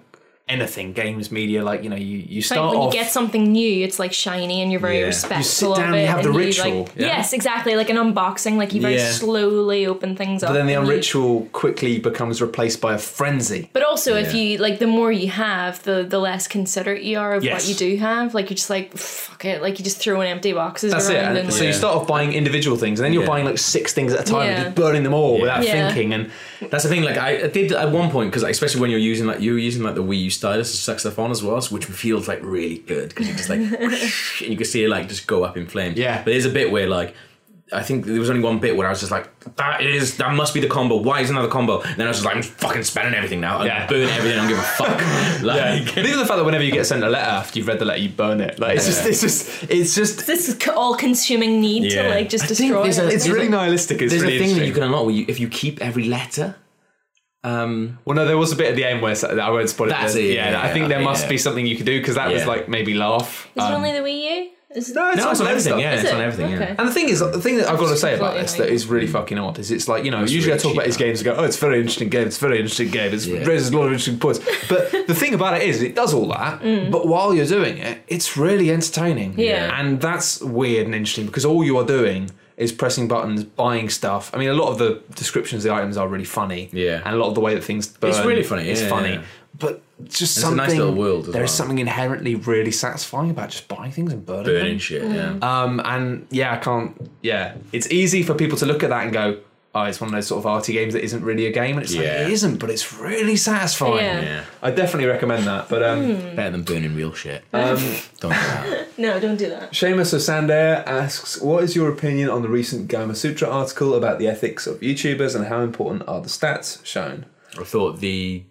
anything, games, media, like, you know, you, you Like start when off. you get something new, it's like shiny and you're very Yeah. Respectful You sit of down, it. you have the and ritual, like- yeah. Yes, exactly. Like an unboxing. Like you very Yeah. slowly open things up. but then the and you- unritual quickly becomes replaced by a frenzy. But also, if you like, the more you have, the the less considerate you are of Yes. what you do have. Like you're just like, fuck it. Like you just throw in empty boxes That's it. around. And And, so you start off buying individual things, and then you're Yeah. buying like six things at a time, and just burning them all without Yeah. thinking. And That's the thing. Like I did at one point because especially when you're using like you're using like the Wii U stylus to suck stuff on as well, so which feels like really good because you just like whoosh, and you can see it like just go up in flames. Yeah. But there's a bit where like. I think there was only one bit where I was just like, "That is, that must be the combo. Why is another combo?" And then I was just like, "I'm fucking spending everything now. I Yeah. burn everything. I don't give a fuck." Like, And even the fact that whenever you get sent a letter after you've read the letter, you burn it. Like it's just, it's just, it's just, this all-consuming need Yeah. to like just I destroy. there's a- it. it's really a- nihilistic. It's there's really a thing that you can unlock where you, if you keep every letter. Um, Well, no, there was a bit at the end where I won't spoil it. That's but it, Yeah, yeah, I think there must yeah. be something you could do because that was like maybe laugh. Is it Um, only the Wii U? Is no, it's, no, it's on everything. stuff. Yeah, Is it's on everything. Okay. Yeah. And the thing is, the thing that I've got to say about this that is really fucking odd is it's like you know It's usually really I talk about these games and go oh it's a very interesting game it's a very interesting game it's, Yeah. raises a lot of interesting points but the thing about it is it does all that but while you're doing it it's really entertaining Yeah. and that's weird and interesting because all you are doing is pressing buttons, buying stuff. I mean, a lot of the descriptions of the items are really funny. Yeah. and a lot of the way that things burn It's really funny, It's yeah, funny, yeah. but just It's a something. nice little world as There's well. something inherently really satisfying about just buying things and burning, Burning them. shit. Yeah. Um, and yeah, I can't. Yeah, it's easy for people to look at that and go, "Oh, it's one of those sort of arty games that isn't really a game," and it's like Yeah. it isn't, but it's really satisfying. Yeah. Yeah. I definitely recommend that. But um, Better than burning real shit. um, Don't do that. No, don't do that. Seamus of Sandair asks, "What is your opinion on the recent Gamasutra article about the ethics of YouTubers and how important are the stats shown?" I thought the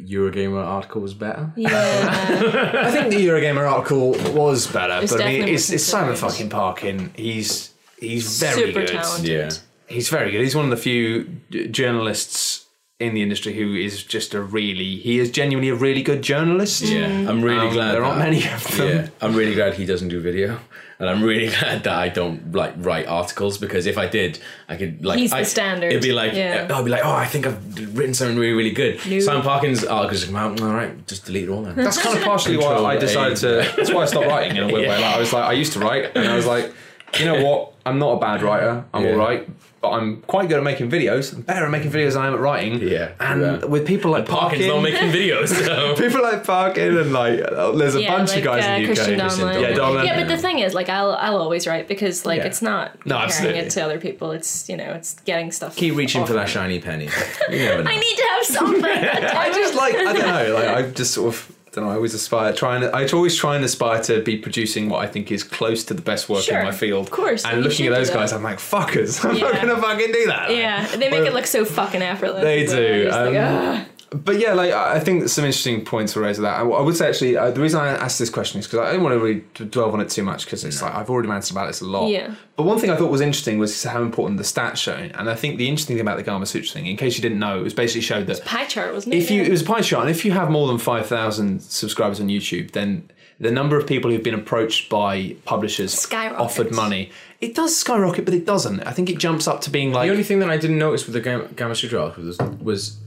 Eurogamer article was better. Yeah. I think the Eurogamer article was better, It's but I mean, definitely it's, it's Simon considered. fucking Parkin. He's he's very Super good. talented. Yeah. He's very good. He's one of the few journalists in the industry who is just a really he is genuinely a really good journalist. Yeah, I'm really Um, glad there aren't that- many of them. Yeah, I'm really glad he doesn't do video, and I'm really glad that I don't like write articles because if I did, I could like He's the I- standard. It'd be like Yeah. I'll be like, oh, I think I've written something really really good. No. Simon Parkins articles come out. All right, just delete it all then. That's kind of partially why I decided to. That's why I stopped writing in a weird Yeah. way. Like I was like, I used to write, and I was like, you know what? I'm not a bad writer. I'm Yeah. all right, but I'm quite good at making videos. I'm better at making videos than I am at writing. Yeah, and yeah. with people like Parkins Parkin, not making videos. So. people like Parkin, and like uh, there's a yeah, bunch like, of guys uh, in the UK. Christian Christian Donlan. Yeah, Donlan. Yeah, but the thing is, like, I'll I'll always write because like Yeah. it's not No, comparing absolutely. it to other people. It's you know, it's getting stuff. Keep reaching for that shiny penny. You know. I need to have something. I just like I don't know. Like I just sort of I don't know. I always aspire trying. I always try and aspire to be producing what I think is close to the best work Sure, in my field. of course, And looking at those guys, I'm like fuckers. I'm not gonna fucking do that. Yeah, they make it look so fucking effortless. They do, like, um. But yeah, like I I think some interesting points were raised with that. I, I would say actually uh, the reason I asked this question is because I don't want to really dwell on it too much because it's like I've already answered about this a lot. Yeah. But one thing I thought was interesting was how important the stats shown, and I think the interesting thing about the Gamasutra thing, in case you didn't know, it was basically showed that pie chart wasn't it? if you it was a pie chart, and if you have more than five thousand subscribers on YouTube, then the number of people who've been approached by publishers Skyrockets. offered money, it does skyrocket, but it doesn't. I think it jumps up to being like The only thing that I didn't notice with the Gamma, Gamasutra article was, was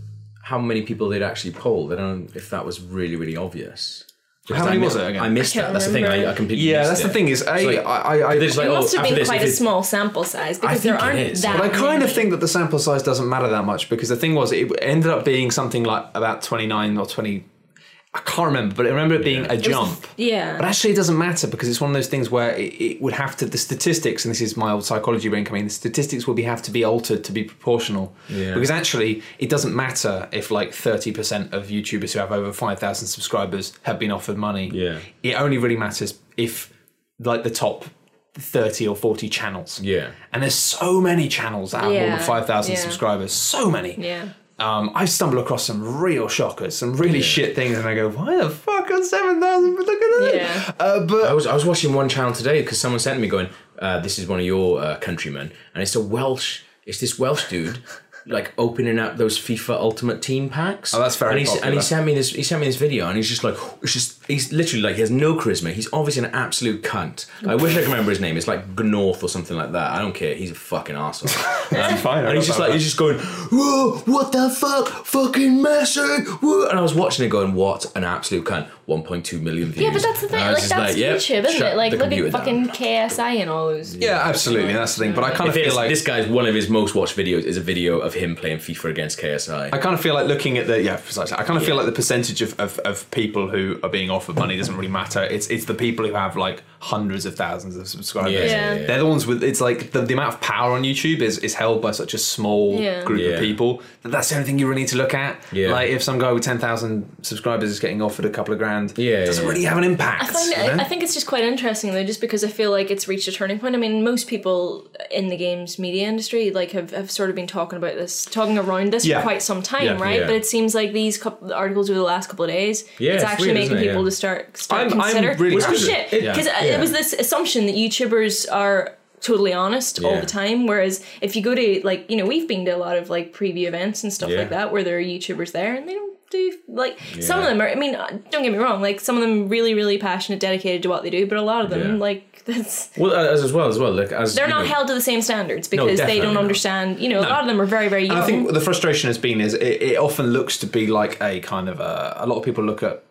how many people they'd actually polled. I don't know if that was really, really obvious. Because How many I was it again? I missed I that. That's the thing. I, I remember. completely yeah, missed that's the thing is, a, It's like- I, I, I, they're like, it oh, must have been this, quite a it's- small sample size because think there aren't it is. that. But I kind of think that the sample size doesn't matter that much because the thing was, it ended up being something like about 29 or 20. I can't remember, but I remember it being a jump. Yeah. But actually, it doesn't matter because it's one of those things where it, it would have to, the statistics, and this is my old psychology brain coming, the statistics will be have to be altered to be proportional. Yeah. Because actually, it doesn't matter if like 30% of YouTubers who have over 5,000 subscribers have been offered money. Yeah. It only really matters if like the top 30 or 40 channels. Yeah. And there's so many channels that have more than 5,000 yeah. subscribers. So many. Yeah. Um, I stumble across some real shockers, some really shit things, and I go, why the fuck are 7,000? Look at that. Yeah. Uh, but I was I was watching one channel today because someone sent me going, uh, "This is one of your uh, countrymen," and it's a Welsh. It's this Welsh dude. Like opening up those FIFA Ultimate Team packs. Oh, that's very and he, popular. And he sent me this. He sent me this video, and he's just like, it's just. He's literally like, he has no charisma. He's obviously an absolute cunt. I wish I could remember his name. It's like Gnorth or something like that. I don't care. He's a fucking asshole. Um, fine, And he's just that. like, he's just going, whoa, what the fuck, fucking Messi. Whoa. And I was watching it, going, what an absolute cunt. 1.2 million views. Yeah, but that's the thing. And I was Like just that's yep, YouTube, isn't it? Like the look computer at down. fucking KSI and all those. yeah, absolutely. That's the thing. But I kind of feel like. this guy's one of his most watched videos is a video of him playing FIFA against KSI. I kind of feel like looking at the yeah, precisely. I kind of feel like the percentage of, of, of people who are being offered money doesn't really matter. It's it's the people who have like hundreds of thousands of subscribers. Yeah, yeah, yeah. They're the ones with it's like the, the amount of power on YouTube is, is held by such a small Yeah. group Yeah. of people that that's the only thing you really need to look at. Yeah. Like if some guy with ten thousand subscribers is getting offered a couple of grand, Yeah, it doesn't yeah. really have an impact. I find you it, know? I think it's just quite interesting though, just because I feel like it's reached a turning point. I mean, most people in the games media industry like have, have sort of been talking about this, talking around this Yeah. for quite some time, Yeah, right? yeah. But it seems like these couple articles over the last couple of days, Yeah, it's it's actually weird, making it? people Yeah. to start start I'm- I'm really which is happy. shit uh, Yeah. because Yeah. it was this assumption that YouTubers are totally honest all the time whereas if you go to like you know we've been to a lot of like preview events and stuff Yeah. like that where there are youtubers there and they don't do like some of them are i mean uh, don't get me wrong like some of them really really passionate dedicated to what they do but a lot of them Yeah. like that's well, as, as well as well. Like as they're not know, held to the same standards because they don't not. understand you know a lot of them are very very young And I think the frustration has been is it, it often looks to be like a kind of a, a lot of people look at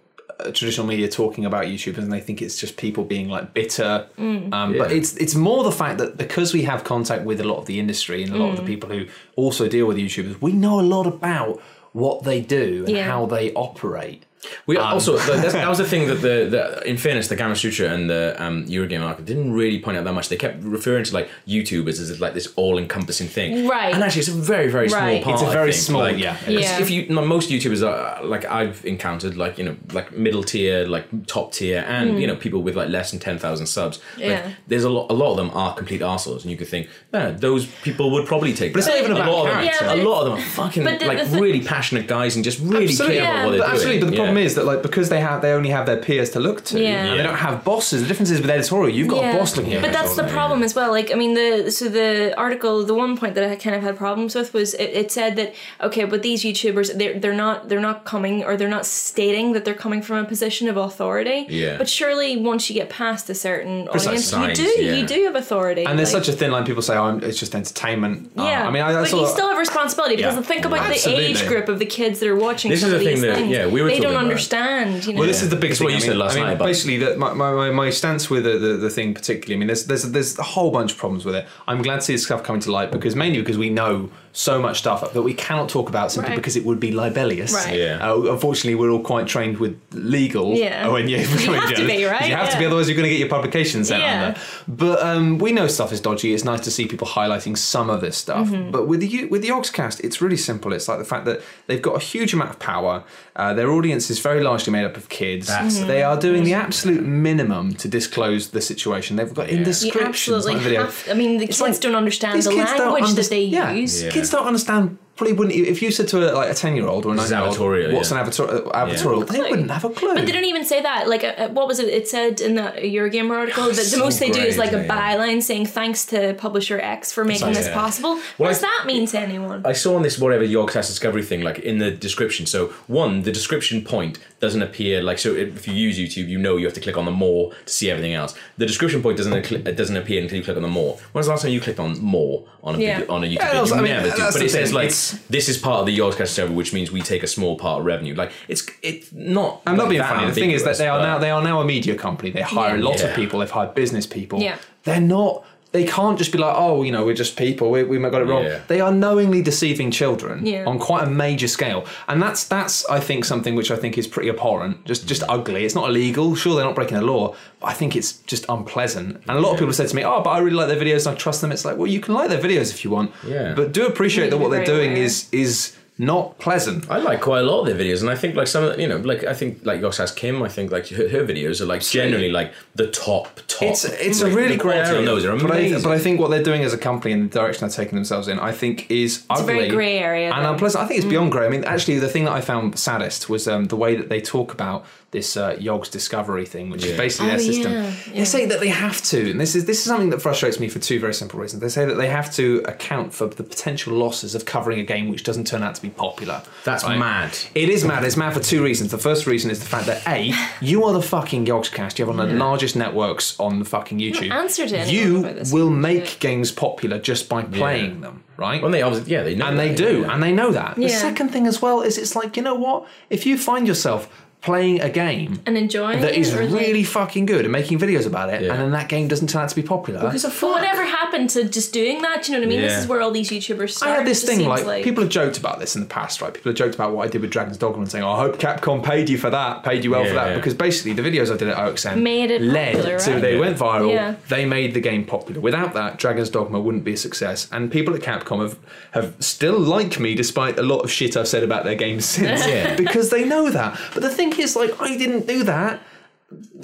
traditional media talking about YouTubers and they think it's just people being like bitter. Mm. Um, But it's it's more the fact that because we have contact with a lot of the industry and a lot of Mm. the people who also deal with YouTubers, we know a lot about what they do and Yeah. how they operate. We Um, also the, that's, that was the thing that the, the in fairness the Gamasutra and the um, Eurogamer arc didn't really point out that much. They kept referring to like YouTubers as like this all encompassing thing, Right. And actually, it's a very very small Right. part. It's a very think. small- Like, yeah. Yeah. If you most YouTubers are like I've encountered like you know like middle tier, like top tier, and you know people with like less than ten thousand subs. Like. Yeah. there's a lot. A lot of them are complete arseholes, and you could think, yeah, those people would probably take. But it's not even a about lot of them, character. a lot of them are fucking the- like the thi- really passionate guys and just really Absolutely. care Yeah. about what they're But doing. absolutely, but the problem Yeah. is that like because they have they only have their peers to look to, Yeah. and they don't have bosses. The difference is with editorial, you've got a boss looking at but that's the shoulder. problem as well. Like, I mean, the so the article, the one point that I kind of had problems with was it, it said that okay, but these YouTubers, they're they're not they're not coming or they're not stating that they're coming from a position of authority. Yeah. But surely once you get past a certain audience, Size, you do yeah. you do have authority. And there's like- such a thin line. People say, "Oh, I'm- it's just entertainment." Uh, yeah. I mean, I, I but saw. you still have responsibility because Yeah. think about Absolutely. the age group of the kids that are watching. This is the thing these that- things. yeah, we were they talking don't about. Understand. You know. Well, this is the biggest. It's thing. what you I said last I mean, night, but- basically, the, my, my, my- my stance with the, the, the thing particularly. I mean, there's there's there's a whole bunch of problems with it. I'm glad to see this stuff coming to light because mainly because we know so much stuff that we cannot talk about simply Right. because it would be libellous. Right. Yeah. Uh, unfortunately, we're all quite trained with legal. Yeah. When you, You have to be, right? You have to be, otherwise you're going to get your publication sent Yeah. under. But um, we know stuff is dodgy. It's nice to see people highlighting some of this stuff. Mm-hmm. But with the with the Yogscast, it's really simple. It's like the fact that they've got a huge amount of power. Uh, their audience is very largely made up of kids. That's Mm-hmm. They are doing the absolute minimum to disclose the situation. They've got in Yeah. you absolutely on the video. have. I mean, the It's kids like, don't understand the language underst- that they yeah. use. Kids don't understand. Probably wouldn't. You if you said to a, like a ten year old or a 9 year old what's yeah. an advertorial? advertorial No they clue. wouldn't have a clue. But they don't even say that. Like, uh, uh, what was it? It said in the Eurogamer article that the so most they do is like a yeah. byline saying thanks to publisher X for making like- this yeah. possible. Well, what does I- that mean to anyone? I saw on this whatever Yogscast Discovery thing, like in the description. So one, the description point doesn't appear like so. If you use YouTube, you know you have to click on the more to see everything else. The description point doesn't it doesn't appear until you click on the more. when was the last time you clicked on more on a Yeah. video, on a YouTube Yeah, video? You I mean, never do. But it says like it's- this is part of the Yogscast server, which means we take a small part of revenue. Like it's it's not. I'm not being funny. The thing is that they are now they are now a media company. They hire Yeah. lots of Yeah. people. They've hired business people. Yeah. They're not. They can't just be like, oh, you know, we're just people. We, we got it wrong. Yeah. They are knowingly deceiving children Yeah. on quite a major scale, and that's that's I think something which I think is pretty abhorrent. Just just mm. ugly. It's not illegal. Sure, they're not breaking the law, but I think it's just unpleasant. And a lot of people have said to me, oh, but I really like their videos and I trust them. It's like, well, you can like their videos if you want. Yeah. But do appreciate You that what they're doing aware. is is not pleasant. I like quite a lot of their videos, and I think like some of the, you know, like I think like Yogscast Kim. I think like her, her videos are like generally like the top top. It's it's a really great quality area. on those are but, I, but I think what they're doing as a company and the direction they're taking themselves in, I think is a ugly very grey area, and though. unpleasant. I think it's beyond grey. I mean, actually, the thing that I found saddest was um, the way that they talk about this uh, Yogs discovery thing, which is basically Oh, their system. yeah, They yeah. say that they have to, and this is this is something that frustrates me for two very simple reasons. They say that they have to account for the potential losses of covering a game which doesn't turn out to be popular. That's right? mad. It is mad. It's mad for two reasons. The first reason is the fact that a you are the fucking Yogscast. You have one of the largest networks on the fucking YouTube. answer to anyone you about this. will make games popular just by playing them, right? Well, they obviously yeah they know and they do, yeah. and they know that. The second thing as well is it's like you know what? If you find yourself playing a game and enjoying that it, is or, like- really fucking good and making videos about it, Yeah. and then that game doesn't turn out to be popular. Because of But whatever happened to just doing that? Do you know what I mean? This is where all these YouTubers I had this thing seems like, people have joked about this in the past, right? People have joked about what I did with Dragon's Dogma and saying, oh, "I hope Capcom paid you for that, paid you well for that," Yeah. because basically the videos I did at OXM Made it led popular, to right? they went viral. Yeah. They made the game popular. Without that, Dragon's Dogma wouldn't be a success. And people at Capcom have have still like me despite a lot of shit I've said about their games since, Yeah. because they know that. But the thing is, like, I didn't do that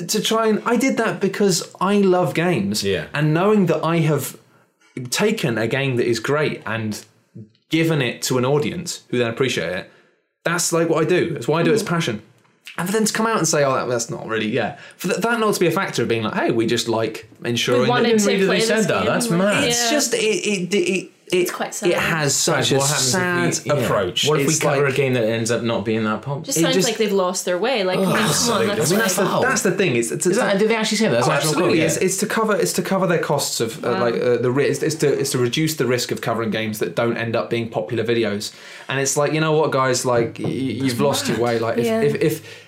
to try and I did that because I love games. Yeah. And knowing that I have taken a game that is great and given it to an audience who then appreciate it, that's like what I do. That's why I do it. It's passion. And for them to come out and say, "Oh, that, that's not really," yeah, for that, that not to be a factor of being like, "Hey, we just like ensuring." We that- wanted that they said that. That's like, mad. it's yeah. just it it it. It's quite sad. It has such What a sad if we, yeah. approach. What if we It's cover like- a game that ends up not being that popular? just sounds just- like they've lost their way. Like, I mean, come on, that's, I mean, that's the, that's the thing. It's, it's, Is that, did they actually say that? That's Oh, actual absolutely. It's, it's to cover it's to cover their costs of uh, like uh, the risk. It's to it's to reduce the risk of covering games that don't end up being popular videos. And it's like you know what, guys, like y- y- you've lost your way. Like if, Yeah. if if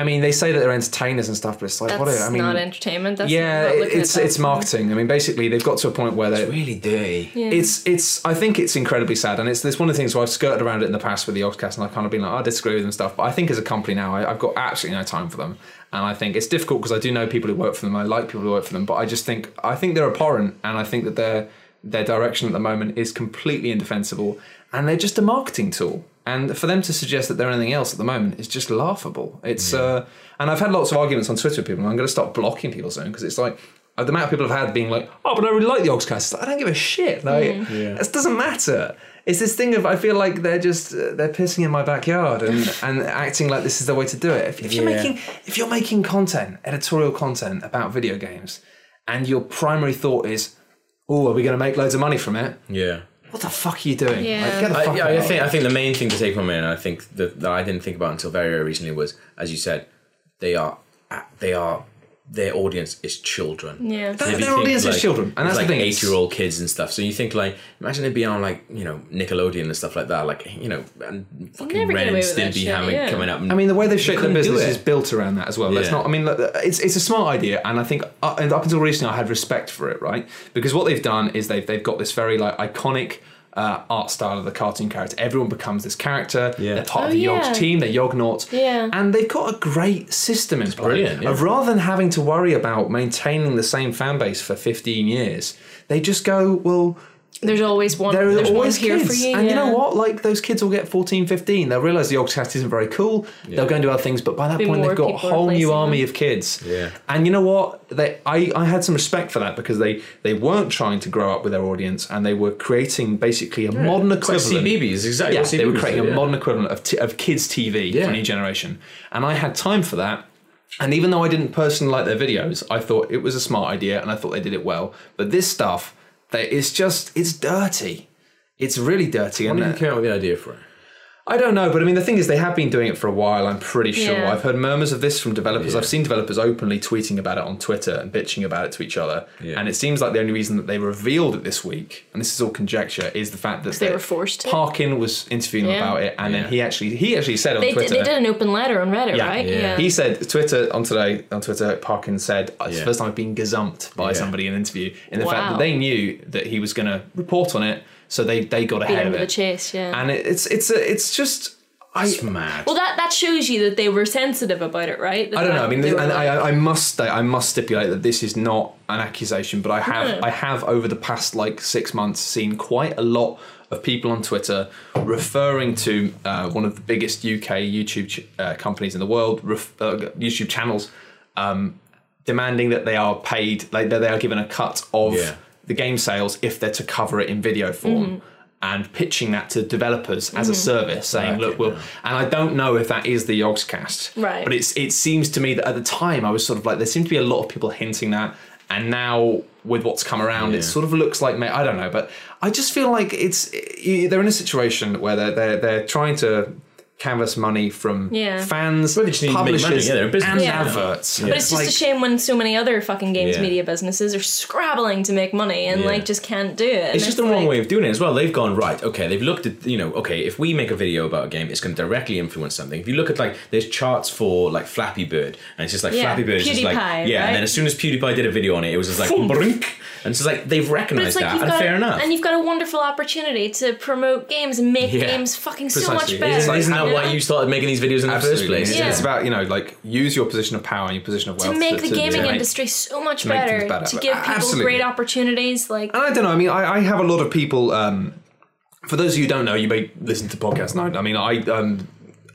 I mean, they say that they're entertainers and stuff, but it's like, That's what? Are, I mean, It's not entertainment. That's yeah, not it's it's marketing. I mean, basically, they've got to a point where they really dirty. Yeah. it's it's I think it's incredibly sad, and it's this one of the things where I've skirted around it in the past with the Yogscast, and I've kind of been like, I disagree with them and stuff. But I think as a company now, I, I've got absolutely no time for them, and I think it's difficult because I do know people who work for them. I like people who work for them, but I just think I think they're abhorrent, and I think that their their direction at the moment is completely indefensible, and they're just a marketing tool. And for them to suggest that they're anything else at the moment is just laughable. It's uh, and I've had lots of arguments on Twitter with people. And I'm going to stop blocking people soon because it's like uh, the amount of people have had being like, "Oh, but I really like the Yogscast." Like, I don't give a shit. Like, it doesn't matter. It's this thing of I feel like they're just uh, they're pissing in my backyard and, and acting like this is the way to do it. If, if you're Yeah. making if you're making content, editorial content about video games, and your primary thought is, "Oh, are we going to make loads of money from it?" Yeah. What the fuck are you doing? Yeah. Like, get the I, fuck yeah, out. I think I think the main thing to take from it, and I think that, that I didn't think about until very very recently was, as you said, they are they are their audience is children. Yeah. Their- their think, audience is children, and it's that's the like thing, eight year old kids and stuff. So you think like, imagine it being on like you know Nickelodeon and stuff like that, like you know, and fucking never Ren and away with that Stimpy shit, having yeah. coming up. I mean, the way they've shaped their business is built around that as well. Let's not. I mean, look, it's it's a smart idea, and I think uh, and up until recently, I had respect for it, right? Because what they've done is they've they've got this very like iconic. Uh, art style of the cartoon character. Everyone becomes this character. Yeah. They're part Oh, of the yeah. Yogs team. They're Yognauts. Yeah. And they've got a great system in place. brilliant, yeah. Of rather than having to worry about maintaining the same fan base for 15 years, they just go, well, There's always one. there are there's always one here kids. for you. and you know what? Like those kids will get 14, 15. They'll realise the Yogscast isn't very cool. They'll go and do other things. But by that Be point, they've got a whole new army them. of kids. Yeah. And you know what? They, I, I had some respect for that because they, they weren't trying to grow up with their audience and they were creating basically a modern It's like equivalent. CBeebies, exactly Yeah, what they were CBeebies creating do, a modern equivalent of, t- of kids' TV Yeah. for a new generation. And I had time for that. And even though I didn't personally like their videos, I thought it was a smart idea and I thought they did it well. But this stuff, they, it's just, it's dirty. It's really dirty. Did uh, you up with the idea for it? I don't know, but I mean, the thing is, they have been doing it for a while. I'm pretty sure. Yeah. I've heard murmurs of this from developers. Yeah. I've seen developers openly tweeting about it on Twitter and bitching about it to each other. Yeah. And it seems like the only reason that they revealed it this week, and this is all conjecture, is the fact that they were forced. Parkin was interviewing Yeah. about it, and Yeah. then he actually he actually said on They, Twitter. did, they did an open letter on Reddit, Yeah. right? Yeah. He said Twitter on today on Twitter. Parkin said it's the first time I've been gazumped by Yeah. somebody in an interview in the fact that they knew that he was going to report on it, so they they got ahead him of to the it. chase, yeah. And it, it's it's a, it's just I It's mad. well, that, that shows you that they were sensitive about it, right? The I don't know. I mean, that and I, like- I I must stay, I must stipulate that this is not an accusation, but I have No. I have over the past like six months seen quite a lot of people on Twitter referring to uh, one of the biggest UK YouTube ch- uh, companies in the world, ref- uh, YouTube channels, um, demanding that they are paid, like that they are given a cut of Yeah. The game sales if they're to cover it in video form. Mm-hmm. And pitching that to developers as a mm-hmm. service, saying, Okay, "Look, we'll." yeah. And I don't know if that is the Yogscast, Right. But it's it seems to me that at the time I was sort of like there seemed to be a lot of people hinting that, and now with what's come around, it sort of looks like ma- I don't know, but I just feel like it's eh, they're in a situation where they're they're, they're trying to canvas money from Yeah. fans, Well, they just need to make money. publishers, Yeah, they're a business. and Yeah. adverts. But it's just a shame when so many other fucking games Yeah. media businesses are scrabbling to make money and Yeah. like just can't do it. And It's just the wrong like- way of doing it as well. They've gone right. Okay, they've looked at you know. Okay, if we make a video about a game, it's going to directly influence something. If you look at like there's charts for like Flappy Bird, and it's just like Yeah, Flappy Bird is just like yeah. right? And then as soon as PewDiePie did a video on it, it was just like brink, and it's like they've recognized it's like that, you've and got fair enough. and you've got a wonderful opportunity to promote games and make Yeah. games fucking so much better. It's like- Isn't that you why you started making these videos in the first place? It's, Yeah. it's about you know like use your position of power and your position of wealth to make the gaming make- industry so much make better, better. to give people Absolutely. great opportunities. Like And I don't know. I mean, I, I have a lot of people. Um, for those of you who don't know, you may listen to podcasts. And I, I mean, I um,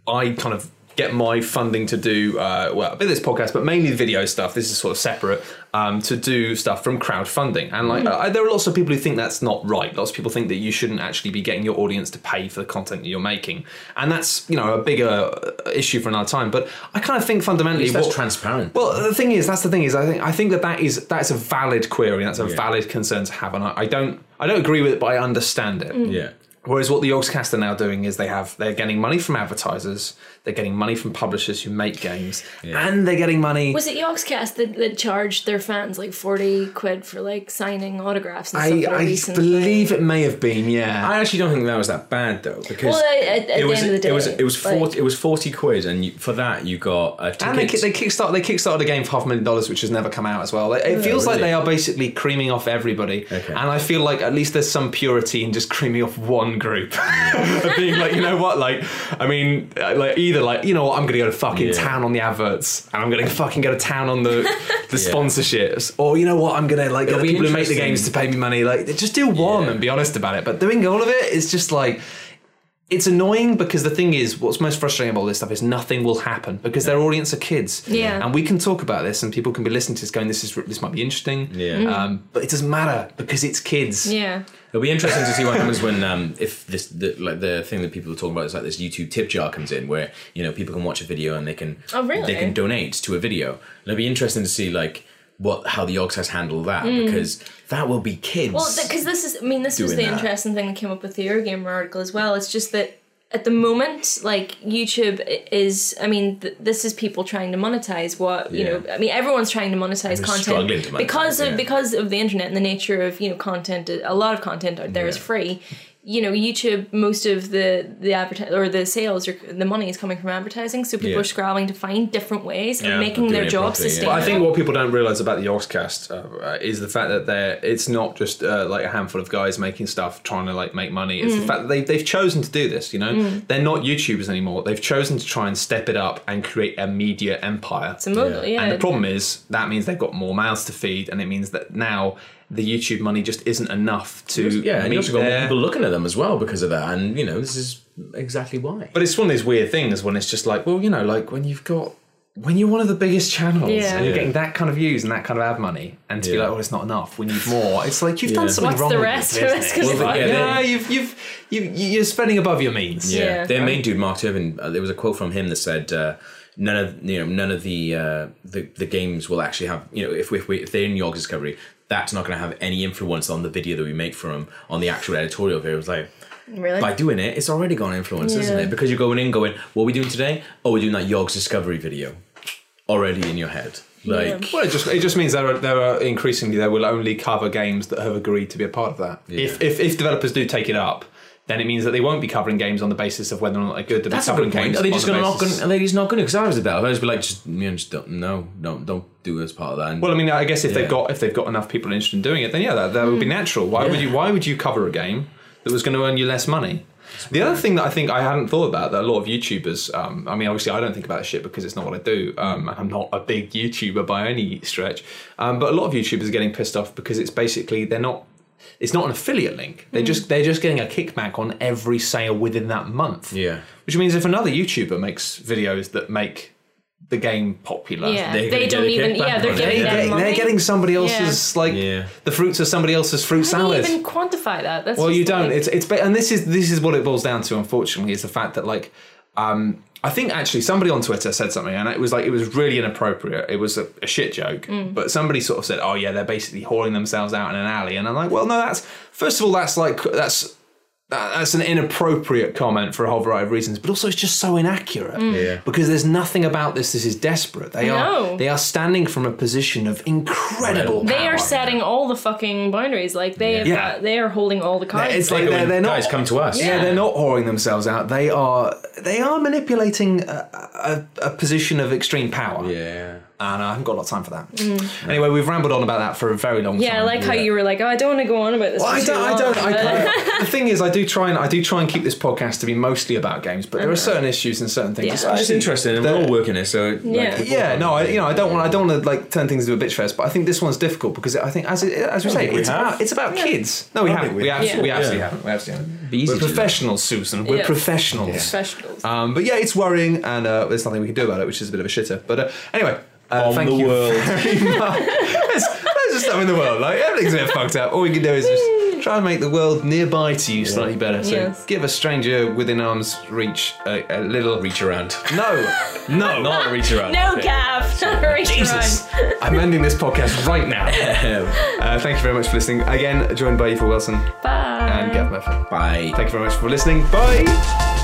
I kind of get my funding to do uh, well a bit of this podcast, but mainly the video stuff. This is sort of separate um, to do stuff from crowdfunding. And like, I, there are lots of people who think that's not right. Lots of people think that you shouldn't actually be getting your audience to pay for the content that you're making, and that's you know a bigger uh, issue for another time. But I kind of think fundamentally, That's what- transparent. well, the thing is, that's the thing is, I think I think that that is that's a valid query. That's a Yeah. valid concern to have, and I, I don't I don't agree with it, but I understand it. yeah. Whereas what the Yogscast are now doing is they have they're getting money from advertisers, they're getting money from publishers who make games, and they're getting money. Was it Yogscast that, that charged their fans like forty quid for like signing autographs and I, stuff? I believe it may have been, yeah. I actually don't think that was that bad though, because Well, at- at it the was end of the day, it was it was like- forty it was forty quid, and you, for that you got a ticket. and they, ki- they kickstart they kickstarted a game for half a million dollars, which has never come out as well. It, it feels like really? they are basically creaming off everybody, Okay. and I feel like at least there's some purity in just creaming off one group, of being like, you know what, like, I mean, uh, like either like, you know what, I'm gonna go to fucking Yeah. town on the adverts, and I'm gonna fucking go to town on the the sponsorships, or you know what, I'm gonna like get It'll the be people who make the interesting. games to pay me money. Like, just do one Yeah. and be honest about it. But doing all of it is just like it's annoying because the thing is, what's most frustrating about all this stuff is nothing will happen because their audience are kids. Yeah. And we can talk about this, and people can be listening to this, going, "This is this might be interesting." Yeah. Um, but it doesn't matter because it's kids. Yeah. It'll be interesting to see what happens when um, if this the, like the thing that people are talking about is like this YouTube tip jar comes in where you know people can watch a video and they can Oh, really? they can donate to a video. It'll be interesting to see like what how the Yogscast handled that because that will be kids. Mm. Well, because this is, I mean, this was the that. interesting thing that came up with the Eurogamer article as well. It's just that at the moment, like YouTube is, I mean, th- this is people trying to monetize what you know. I mean, everyone's trying to monetize content to monetize, because of yeah. because of the internet and the nature of you know content. A lot of content out there is Yeah. free. You know, YouTube, most of the the adverti- or the sales or the money is coming from advertising, so people Yeah. are scrabbling to find different ways Yeah, of making their doing it job yeah. sustainable. But I think what people don't realize about the Yogscast uh, is the fact that they're it's not just uh, like a handful of guys making stuff trying to like make money. It's Mm. the fact that they they've chosen to do this. You know, they're not YouTubers anymore. They've chosen to try and step it up and create a media empire. it's a model, yeah. And the problem is that means they've got more mouths to feed, and it means that now the YouTube money just isn't enough to yeah, and you meet also got more people looking at them as well because of that, and you know this is exactly why. But it's one of these weird things when it's just like, well, you know, like when you've got when you're one of the biggest channels Yeah. and you're getting that kind of views and that kind of ad money, and to be Yeah. like, oh, it's not enough, we need more. It's like you've done Yeah. something What's wrong the with rest your of us business. gonna It's like, do? yeah, you've you've you you're spending above your means. Yeah, Yeah. their main dude, Mark Turpin. Uh, there was a quote from him that said, uh, "None of you know, none of the uh, the the games will actually have you know, if we, if, we, if they're in Yogs Discovery, that's not going to have any influence on the video that we make for them on the actual editorial video." It was like. really. By doing it, it's already got an influence, isn't it? Because you're going in, going, "What are we doing today? Oh, we're doing that Yogs Discovery video." Already in your head, like Well, it just it just means there are there are increasingly they will only cover games that have agreed to be a part of that. If, if if developers do take it up, then it means that they won't be covering games on the basis of whether or not they're good. They'll be That's a covering good point. games Are they just going to not basis- going? Are they just not going to? Because I was a developer, I'd just be like, just you know, just don't, no, don't, don't do it as part of that. And Well, I mean, I guess if Yeah. they've got if they've got enough people interested in doing it, then yeah, that, that would be natural. Why would you Why would you cover a game that was going to earn you less money? The other thing that I think I hadn't thought about that a lot of YouTubers, um, I mean, obviously I don't think about this shit because it's not what I do. Um, and I'm not a big YouTuber by any stretch. Um, but a lot of YouTubers are getting pissed off because it's basically they're not. It's not an affiliate link. They're just they're just getting a kickback on every sale within that month. Yeah. Which means if another YouTuber makes videos that make the game popular, yeah, they're they don't get even. Yeah, they're on it. giving they them get, money. they're getting somebody else's like Yeah. the fruits of somebody else's fruit How do you salad. even quantify that? That's well, you don't. like- It's it's and this is this is what it boils down to. Unfortunately, is the fact that like um, I think actually somebody on Twitter said something, and it was like it was really inappropriate. It was a, a shit joke, Mm. but somebody sort of said, "Oh yeah, they're basically hauling themselves out in an alley," and I'm like, "Well, no, that's first of all, that's like that's." That- That's an inappropriate comment for a whole variety of reasons, but also it's just so inaccurate. Mm. Yeah. Because there's nothing about this. This is desperate. They No. are they are standing from a position of incredible. they power. are setting all the fucking boundaries. Like they, have Yeah. they are holding all the cards. It's like Like they're, when they're not. guys come to us. Yeah, Yeah. they're not whoring themselves out. They are they are manipulating a, a, a position of extreme power. Yeah. And I haven't got a lot of time for that. Anyway, we've rambled on about that for a very long Mm. yeah, time. I like how you were like, oh, I don't want to go on about this. Well, I don't. I don't. I, I- the thing is, I do try and I do try and keep this podcast to be mostly about games, but there are certain issues and certain things. Yeah. It's interesting, and we're all working it, so Yeah. we're- Yeah, no, I, you know, I don't want, I don't want to like turn things into a bitch fest, but I think this one's difficult because I think, as it, as we say, we it's have. about it's about kids. No, we haven't. We, we- absolutely, we absolutely haven't. We absolutely haven't. Be easy We're professionals, Susan. We're professionals. Professionals. Um, but yeah, it's worrying, and uh, there's nothing we can do about it, which is a bit of a shitter. But uh, anyway, uh, On thank the you world. very much. there's, there's just stuff in the world. Like everything's a bit fucked up. All we can do is just try and make the world nearby to you slightly better. So Yes. give a stranger within arm's reach a, a little. Reach around. No, no, Not a reach around. No, Gav. Not reach Jesus. around. I'm ending this podcast right now. Uh, thank you very much for listening. Again, joined by Eva Wilson Bye. and Gav Murphy. Bye. Thank you very much for listening. Bye.